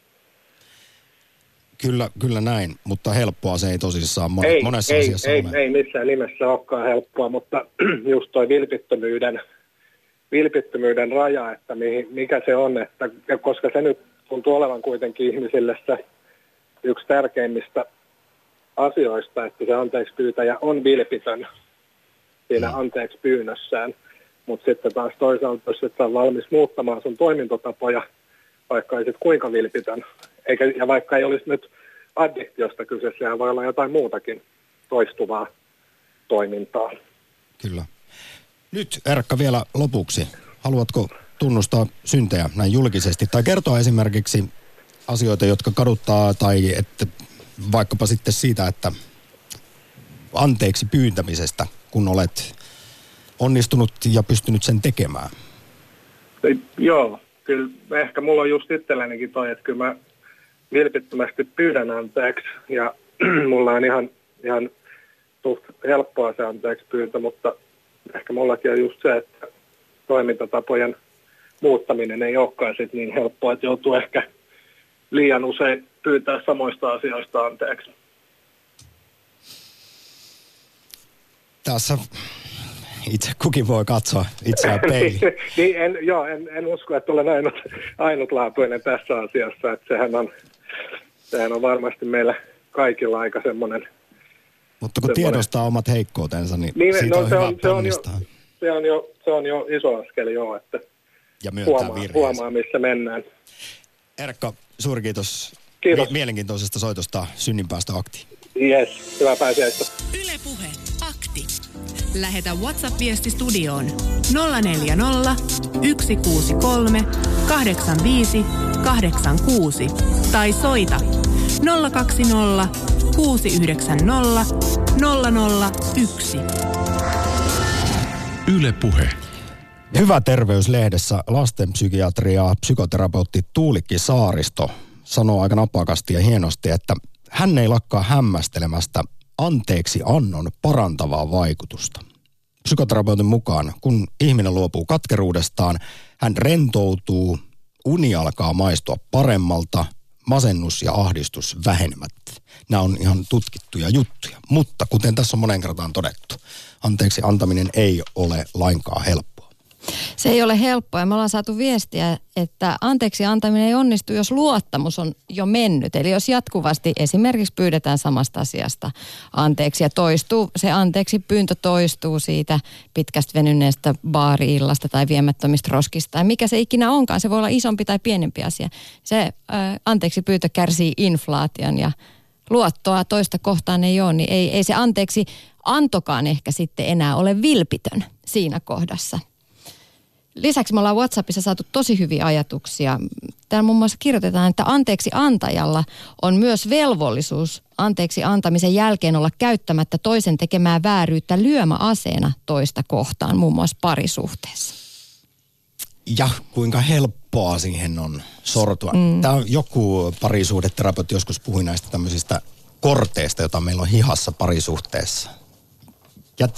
Kyllä, kyllä näin, mutta helppoa se ei tosissaan mon- ei, monessa ei, asiassa ei, ole. ei missään nimessä olekaan helppoa, mutta just toi vilpittömyyden, vilpittömyyden raja, että mihin, mikä se on, että ja koska se nyt tuntuu olevan kuitenkin ihmisille se yksi tärkeimmistä asioista, että se anteeksi pyytäjä on vilpitön siinä anteeksi pyynnössään, mutta sitten taas toisaalta, jos et ole valmis muuttamaan sun toimintatapoja, vaikka ei sit kuinka vilpitön, eikä, ja vaikka ei olisi nyt addiktiosta kyse, sehän voi olla jotain muutakin toistuvaa toimintaa. Kyllä. Nyt Erkka vielä lopuksi. Haluatko tunnustaa syntejä näin julkisesti tai kertoa esimerkiksi asioita, jotka kaduttaa tai että vaikkapa sitten siitä, että anteeksi pyyntämisestä, kun olet onnistunut ja pystynyt sen tekemään. Joo, kyllä ehkä mulla on just itsellänikin toi, että kyllä mä vilpittömästi pyydän anteeksi ja mulla on ihan, ihan suht helppoa se anteeksi pyyntö, mutta ehkä mullakin on just se, että toimintatapojen muuttaminen ei olekaan sit niin helppoa, että joutuu ehkä liian usein pyytää samoista asioista anteeksi. Tässä itse kukin voi katsoa itseään peiliin. niin, en, joo, en, en usko, että olen ainut, ainutlaatuinen tässä asiassa. Että sehän, on, sehän on varmasti meillä kaikilla aika semmoinen... Mutta kun semmoinen... tiedostaa omat heikkoutensa, niin, niin siitä no, on se hyvä on, se on, jo, se, on jo, se on jo iso askel joo, että ja huomaa, huomaa, missä mennään. Erkka, suuri kiitos, Kiitos. Mi- mielenkiintoisesta soitosta synninpäästä aktiin. Yes, hyvää pääsiäistä. Yle Puhe, akti. Lähetä WhatsApp-viesti studioon 040 163 85 86 tai soita 020 690 001. Yle Puhe. Hyvä terveyslehdessä lastenpsykiatri ja psykoterapeutti Tuulikki Saaristo sanoo aika napakasti ja hienosti, että hän ei lakkaa hämmästelemästä anteeksi annon parantavaa vaikutusta. Psykoterapeutin mukaan, kun ihminen luopuu katkeruudestaan, hän rentoutuu, uni alkaa maistua paremmalta, masennus ja ahdistus vähenemät. Nämä on ihan tutkittuja juttuja. Mutta kuten tässä on monen kertaan todettu, anteeksi antaminen ei ole lainkaan helppo. Se ei ole helppoa ja me ollaan saatu viestiä, että anteeksi antaminen ei onnistu, jos luottamus on jo mennyt. Eli jos jatkuvasti esimerkiksi pyydetään samasta asiasta anteeksi ja toistuu, se anteeksi pyyntö toistuu siitä pitkästä venyneestä baariillasta tai viemättömistä roskista. Ja mikä se ikinä onkaan, se voi olla isompi tai pienempi asia. Se äh, anteeksi pyyntö kärsii inflaation ja luottoa toista kohtaan ei ole, niin ei, ei se anteeksi antokaan ehkä sitten enää ole vilpitön siinä kohdassa. Lisäksi me ollaan WhatsAppissa saatu tosi hyviä ajatuksia. Täällä muun muassa kirjoitetaan, että anteeksi antajalla on myös velvollisuus anteeksi antamisen jälkeen olla käyttämättä toisen tekemää vääryyttä lyömäaseena toista kohtaan, muun muassa parisuhteessa. Ja kuinka helppoa siihen on sortua. Mm. Tämä on joku parisuhdeterapeutti joskus puhui näistä tämmöisistä korteista, joita meillä on hihassa parisuhteessa ja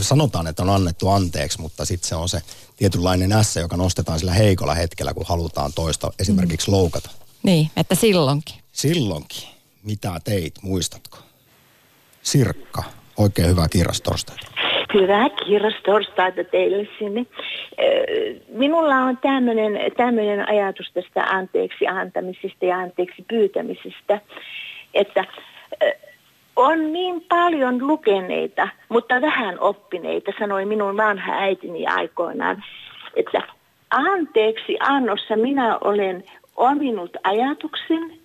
sanotaan, että on annettu anteeksi, mutta sitten se on se tietynlainen ässä, joka nostetaan sillä heikolla hetkellä, kun halutaan toista esimerkiksi mm. loukata. Niin, että silloinkin. Silloinkin. Mitä teit, muistatko? Sirkka, oikein hyvää kirjastorstaita. Hyvää kirjastorstaita teille sinne. Minulla on tämmöinen ajatus tästä anteeksi antamisesta ja anteeksi pyytämisestä, että on niin paljon lukeneita, mutta vähän oppineita, sanoi minun vanha äitini aikoinaan, että anteeksi annossa minä olen ominut ajatuksen,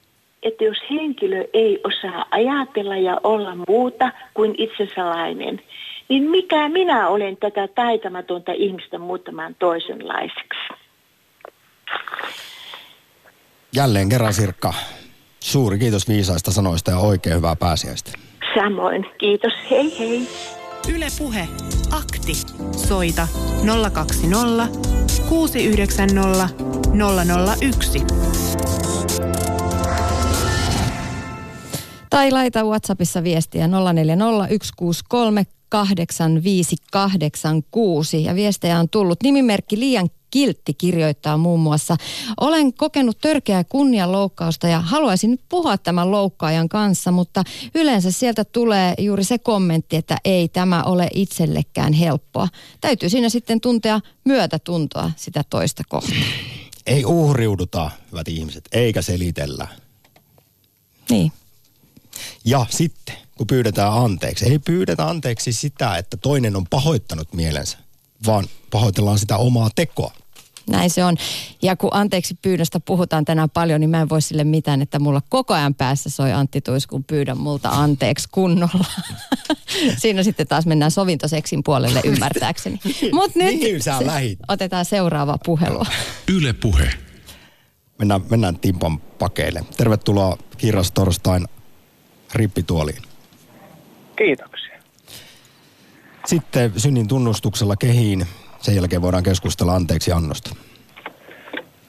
että jos henkilö ei osaa ajatella ja olla muuta kuin itsensalainen, niin mikä minä olen tätä taitamatonta ihmistä muuttamaan toisenlaiseksi? Jälleen kerran Sirkka, Suuri kiitos viisaista sanoista ja oikein hyvää pääsiäistä. Samoin, kiitos. Hei hei. Yle Puhe. Akti. Soita 020 690 001. Tai laita WhatsAppissa viestiä 0401638586 ja viestejä on tullut nimimerkki liian Kiltti kirjoittaa muun muassa, olen kokenut törkeää kunnianloukkausta ja haluaisin nyt puhua tämän loukkaajan kanssa, mutta yleensä sieltä tulee juuri se kommentti, että ei tämä ole itsellekään helppoa. Täytyy siinä sitten tuntea myötätuntoa sitä toista kohtaa. Ei uhriuduta, hyvät ihmiset, eikä selitellä. Niin. Ja sitten, kun pyydetään anteeksi, ei pyydetä anteeksi sitä, että toinen on pahoittanut mielensä, vaan pahoitellaan sitä omaa tekoa. Näin se on. Ja kun anteeksi pyydöstä puhutaan tänään paljon, niin mä en voi sille mitään, että mulla koko ajan päässä soi Antti Tuis, kun pyydän multa anteeksi kunnolla. Siinä sitten taas mennään sovintoseksin puolelle ymmärtääkseni. Mutta nyt niin, sä se, otetaan seuraava puhelu. Yle Puhe. Mennään, mennään Timpan pakeille. Tervetuloa Kirjastorstain rippituoliin. Kiitoksia. Sitten synnin tunnustuksella kehiin. Sen jälkeen voidaan keskustella anteeksi annosta.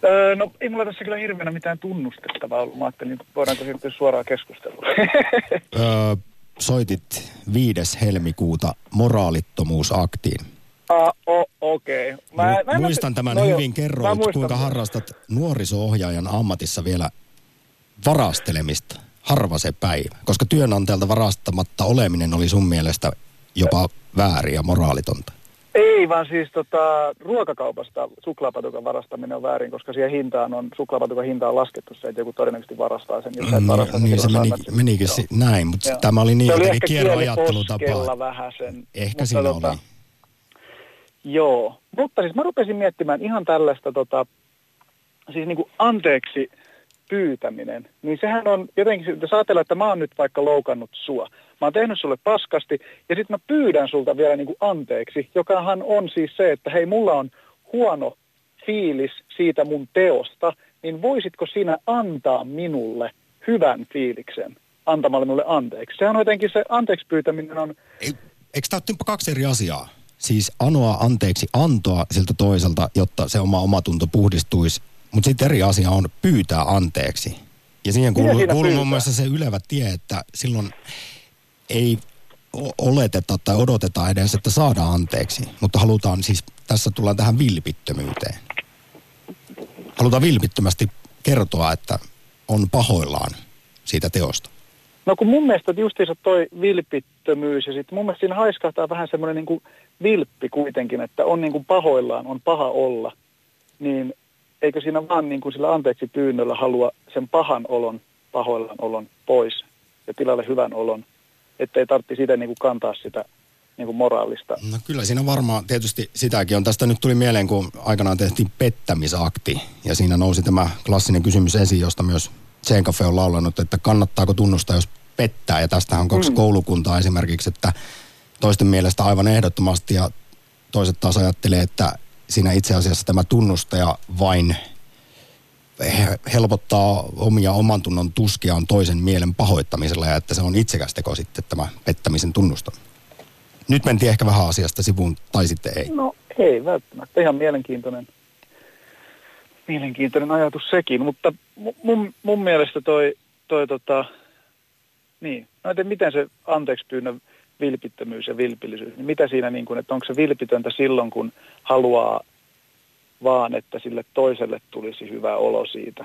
Öö, no ei mulla tässä kyllä hirveänä mitään tunnustettavaa ollut. Mä ajattelin, että voidaanko siirtyä suoraan keskusteluun. Öö, soitit 5. helmikuuta moraalittomuusaktiin. ah, o- okei. Okay. Mä, Mu- muistan tämän no joo, hyvin. mä Kerroit, kuinka harrastat nuoriso-ohjaajan ammatissa vielä varastelemista. Harva se päivä. Koska työnantajalta varastamatta oleminen oli sun mielestä jopa väärin ja moraalitonta. Ei, vaan siis tota, ruokakaupasta suklaapatukan varastaminen on väärin, koska siihen hintaan on, suklaapatukan hinta on laskettu se, että joku todennäköisesti varastaa sen, jos Mm, varasta, niin se meni, Joo. si- näin, mutta Joo. tämä oli niin se jotenkin ehkä kierro kieli ajattelutapa. poskella vähän sen. Ehkä mutta siinä tota, oli. Joo, mutta siis mä rupesin miettimään ihan tällaista, tota, siis niin kuin anteeksi pyytäminen, niin sehän on jotenkin, jos ajatellaan, että mä oon nyt vaikka loukannut sua, mä oon tehnyt sulle paskasti, ja sitten mä pyydän sulta vielä niin kuin anteeksi, jokahan on siis se, että hei, mulla on huono fiilis siitä mun teosta, niin voisitko sinä antaa minulle hyvän fiiliksen antamalla minulle anteeksi? Sehän on jotenkin se anteeksi pyytäminen on, Ei, eikö tämä ole kaksi eri asiaa? Siis anoa anteeksi antoa siltä toiselta, jotta se oma omatunto puhdistuisi. Mutta sitten eri asia on pyytää anteeksi. Ja siihen kuuluu, kuuluu pyytää? muun muassa se ylevä tie, että silloin ei oleteta tai odoteta edes, että saadaan anteeksi. Mutta halutaan siis, tässä tullaan tähän vilpittömyyteen. Halutaan vilpittömästi kertoa, että on pahoillaan siitä teosta. No kun mun mielestä justiinsa toi vilpittömyys ja sitten mun mielestä siinä haiskahtaa vähän semmoinen niin vilppi kuitenkin, että on niin kuin pahoillaan, on paha olla, niin eikö siinä vaan niin kuin sillä anteeksi pyynnöllä halua sen pahan olon, pahoillaan olon pois ja tilalle hyvän olon, ettei tarvitse sitä niin kuin kantaa sitä niin kuin moraalista. No kyllä siinä varmaan tietysti sitäkin on. Tästä nyt tuli mieleen, kun aikanaan tehtiin pettämisakti. Ja siinä nousi tämä klassinen kysymys esiin, josta myös Tsenkafe on laulanut, että kannattaako tunnustaa, jos pettää. Ja tästähän on kaksi Mm. koulukuntaa esimerkiksi, että toisten mielestä aivan ehdottomasti ja toiset taas ajattelee, että siinä itse asiassa tämä tunnustaja vain he- helpottaa omia oman tunnon tuskiaan toisen mielen pahoittamisella ja että se on itsekäs teko sitten tämä pettämisen tunnustaminen. Nyt mentiin ehkä vähän asiasta sivuun, tai sitten ei. No ei välttämättä, ihan mielenkiintoinen, mielenkiintoinen ajatus sekin, mutta mu- mun, mun mielestä toi, toi tota, niin, no miten se anteeksi pyynnön vilpittömyys ja vilpillisyys, niin mitä siinä niin kuin, että onko se vilpitöntä silloin, kun haluaa vaan, että sille toiselle tulisi hyvä olo siitä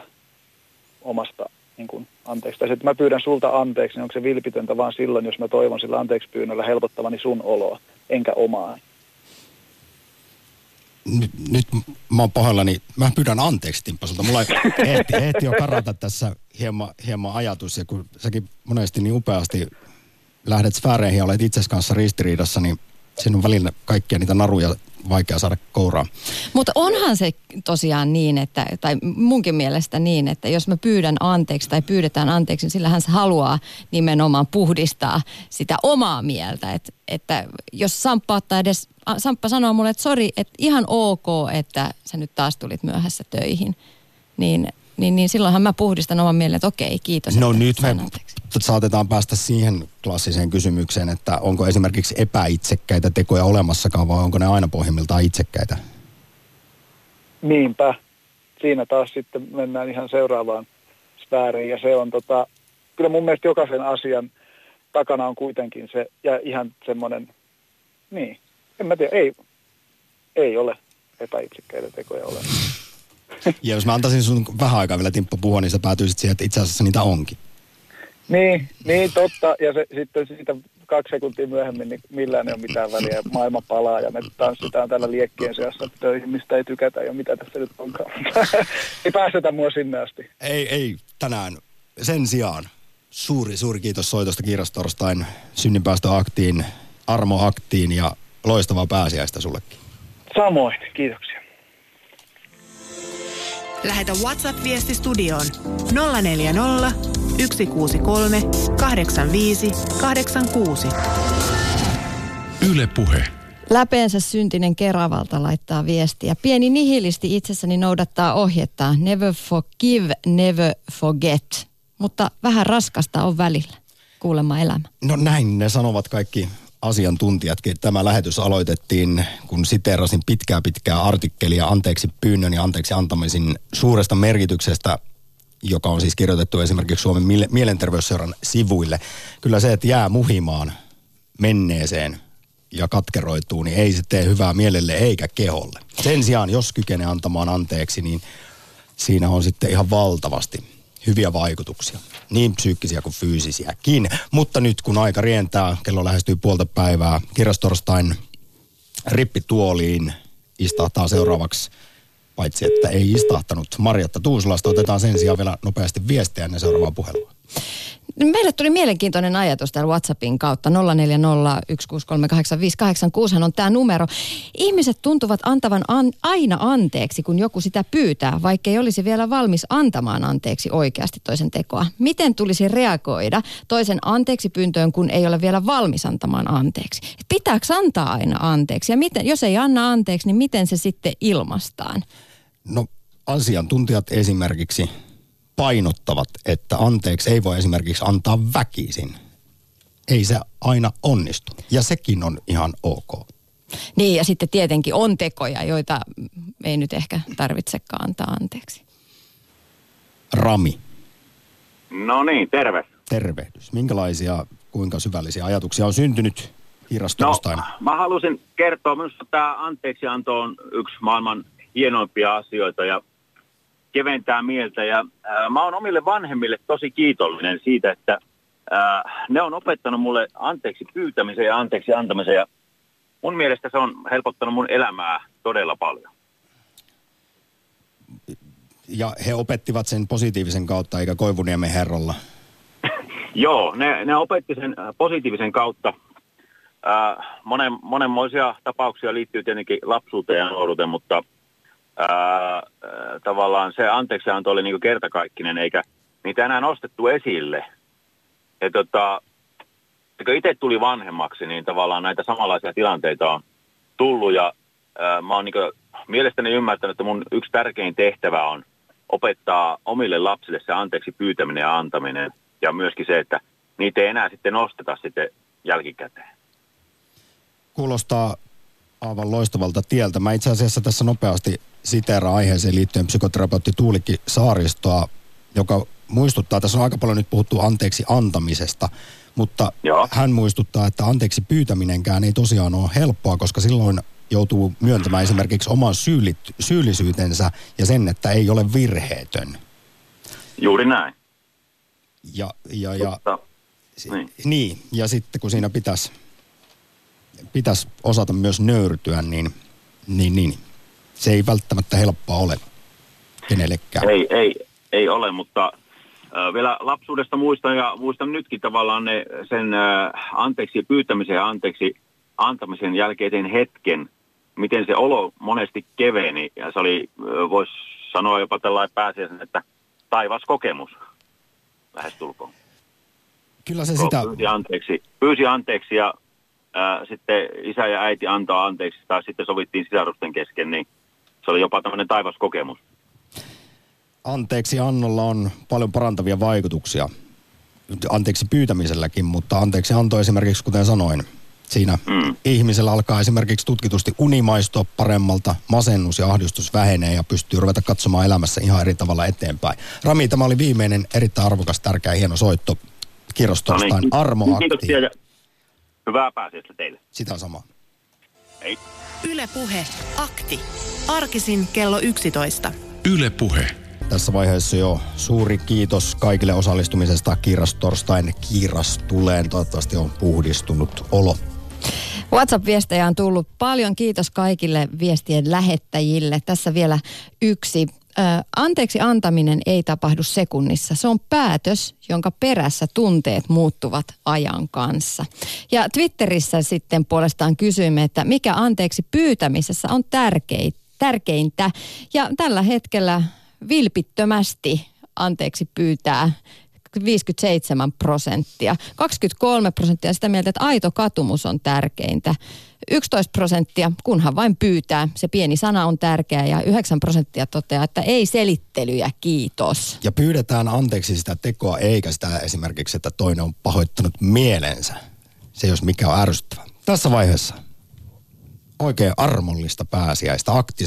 omasta niin kuin, anteeksi. Tai että mä pyydän sulta anteeksi, niin onko se vilpitöntä vaan silloin, jos mä toivon sillä anteeksi pyynnöllä helpottavani sun oloa, enkä omaa. Nyt, nyt mä oon pahoillani. Mä pyydän anteeksi Timppa sulta. Mulla ehti, ehti jo karata tässä hieman, hieman ajatus. Ja kun säkin monesti niin upeasti lähdet sfääreihin ja olet itses kanssa ristiriidassa, niin siinä on välillä kaikkia niitä naruja vaikea saada kouraa. Mutta onhan se tosiaan niin, että, tai munkin mielestä niin, että jos mä pyydän anteeksi tai pyydetään anteeksi, niin sillähän se haluaa nimenomaan puhdistaa sitä omaa mieltä. Et, että jos Samppa ottaa edes, Samppa sanoo mulle, että sori, että ihan ok, että sä nyt taas tulit myöhässä töihin, niin, niin, niin silloinhan mä puhdistan oman mielen, että okei, kiitos. No että nyt me anteeksi. saatetaan päästä siihen klassiseen kysymykseen, että onko esimerkiksi epäitsekkäitä tekoja olemassakaan vai onko ne aina pohjimmiltaan itsekkäitä? Niinpä. Siinä taas sitten mennään ihan seuraavaan sfääriin ja se on tota, kyllä mun mielestä jokaisen asian takana on kuitenkin se ja ihan semmoinen, niin, en mä tiedä, ei, ei ole epäitsekkäitä tekoja ole. Ja jos mä antaisin sun vähän aikaa vielä Timppa puhua, niin sä päätyisit siihen, että itse asiassa niitä onkin. Niin, niin totta. Ja se, sitten siitä kaksi sekuntia myöhemmin, niin millään ei ole mitään väliä. Maailma palaa ja me tanssitaan täällä liekkien seassa töihin, mistä ei tykätä ja mitä tässä nyt onkaan. ei päästetä mua sinne asti. Ei, ei tänään. Sen sijaan suuri, suuri kiitos soitosta Kiirastorstain synninpäästöaktiin, armoaktiin ja loistavaa pääsiäistä sullekin. Samoin, kiitoksia. Lähetä WhatsApp-viesti studioon 040 163 85 86. Yle Puhe. Läpeensä syntinen Keravalta laittaa viestiä. Pieni nihilisti itsessäni noudattaa ohjetta. Never forgive, never forget. Mutta vähän raskasta on välillä. Kuulemma elämä. No näin ne sanovat kaikki asiantuntijatkin. Tämä lähetys aloitettiin, kun siteerasin pitkää pitkää artikkelia anteeksi pyynnön ja anteeksi antamisen suuresta merkityksestä, joka on siis kirjoitettu esimerkiksi Suomen mielenterveysseuran sivuille. Kyllä se, että jää muhimaan menneeseen ja katkeroituu, niin ei se tee hyvää mielelle eikä keholle. Sen sijaan, jos kykenee antamaan anteeksi, niin siinä on sitten ihan valtavasti hyviä vaikutuksia. Niin psyykkisiä kuin fyysisiäkin. Mutta nyt kun aika rientää, kello lähestyy puolta päivää, kirjastorstain rippituoliin istahtaa seuraavaksi paitsi että ei istahtanut Marjatta Tuusulasta. Otetaan sen sijaan vielä nopeasti viestiä ennen seuraavaa puhelua. Meille tuli mielenkiintoinen ajatus täällä WhatsAppin kautta 0401638586 on tämä numero. Ihmiset tuntuvat antavan an, aina anteeksi, kun joku sitä pyytää, vaikka ei olisi vielä valmis antamaan anteeksi oikeasti toisen tekoa. Miten tulisi reagoida toisen anteeksi pyyntöön, kun ei ole vielä valmis antamaan anteeksi? pitääkö antaa aina anteeksi? Ja miten, jos ei anna anteeksi, niin miten se sitten ilmastaan? No asiantuntijat esimerkiksi painottavat, että anteeksi ei voi esimerkiksi antaa väkisin. Ei se aina onnistu. Ja sekin on ihan ok. Niin, ja sitten tietenkin on tekoja, joita ei nyt ehkä tarvitsekaan antaa anteeksi. Rami. No niin, terve. Tervehdys. Minkälaisia, kuinka syvällisiä ajatuksia on syntynyt No, mä halusin kertoa, minusta tämä anteeksianto on yksi maailman hienoimpia asioita ja keventää mieltä. Ja ää, mä oon omille vanhemmille tosi kiitollinen siitä, että ää, ne on opettanut mulle anteeksi pyytämisen ja anteeksi antamisen. Ja mun mielestä se on helpottanut mun elämää todella paljon. Ja he opettivat sen positiivisen kautta, eikä Koivuniemen herralla? Joo, ne, ne opetti sen positiivisen kautta. Ää, monen, monenmoisia tapauksia liittyy tietenkin lapsuuteen ja nuoruuteen, mutta – ää, tavallaan se anteeksianto oli niin kertakaikkinen, eikä niitä enää nostettu esille. Ja tota, kun itse tuli vanhemmaksi, niin tavallaan näitä samanlaisia tilanteita on tullut ja ää, mä oon niin mielestäni ymmärtänyt, että mun yksi tärkein tehtävä on opettaa omille lapsille se anteeksi pyytäminen ja antaminen ja myöskin se, että niitä ei enää sitten nosteta sitten jälkikäteen. Kuulostaa aivan loistavalta tieltä. Mä itse asiassa tässä nopeasti siteeraan aiheeseen liittyen psykoterapeutti Tuulikki Saaristoa, joka muistuttaa, tässä on aika paljon nyt puhuttu anteeksi antamisesta, mutta Joo. hän muistuttaa, että anteeksi pyytäminenkään ei tosiaan ole helppoa, koska silloin joutuu myöntämään esimerkiksi oman syyli, syyllisyytensä ja sen, että ei ole virheetön. Juuri näin. Ja, ja, ja, Mutta, niin. niin, ja sitten kun siinä pitäisi pitäisi osata myös nöyrtyä, niin, niin, niin se ei välttämättä helppoa ole kenellekään. Ei, ei, ei ole, mutta äh, vielä lapsuudesta muistan ja muistan nytkin tavallaan ne, sen äh, anteeksi pyytämisen ja anteeksi antamisen jälkeisen hetken, miten se olo monesti keveni. Ja se oli, äh, voisi sanoa jopa tällainen pääsiäisen, että taivas kokemus lähestulkoon. Kyllä se sitä... Pyysi anteeksi, pyysi anteeksi ja ää, sitten isä ja äiti antaa anteeksi tai sitten sovittiin sisarusten kesken, niin se oli jopa tämmöinen taivaskokemus. Anteeksi annolla on paljon parantavia vaikutuksia. Anteeksi pyytämiselläkin, mutta anteeksi anto esimerkiksi, kuten sanoin, siinä mm. ihmisellä alkaa esimerkiksi tutkitusti unimaistua paremmalta, masennus ja ahdistus vähenee ja pystyy ruveta katsomaan elämässä ihan eri tavalla eteenpäin. Rami, tämä oli viimeinen erittäin arvokas, tärkeä, hieno soitto kirjastostain. No niin. Armo Kiitoksia ja Hyvää pääsiäistä teille. Sitä samaa. Hei. Yle Puhe. Akti. Arkisin kello 11. Yle Puhe. Tässä vaiheessa jo suuri kiitos kaikille osallistumisesta Kiirastorstain Kiirastuleen. Toivottavasti on puhdistunut olo. WhatsApp-viestejä on tullut paljon. Kiitos kaikille viestien lähettäjille. Tässä vielä yksi anteeksi antaminen ei tapahdu sekunnissa. Se on päätös, jonka perässä tunteet muuttuvat ajan kanssa. Ja Twitterissä sitten puolestaan kysyimme, että mikä anteeksi pyytämisessä on tärkeintä. Ja tällä hetkellä vilpittömästi anteeksi pyytää 57 prosenttia. 23 prosenttia sitä mieltä, että aito katumus on tärkeintä. 11 prosenttia, kunhan vain pyytää. Se pieni sana on tärkeä ja 9 prosenttia toteaa, että ei selittelyjä, kiitos. Ja pyydetään anteeksi sitä tekoa, eikä sitä esimerkiksi, että toinen on pahoittanut mielensä. Se jos mikä on ärsyttävä. Tässä vaiheessa oikein armollista pääsiäistä. Akti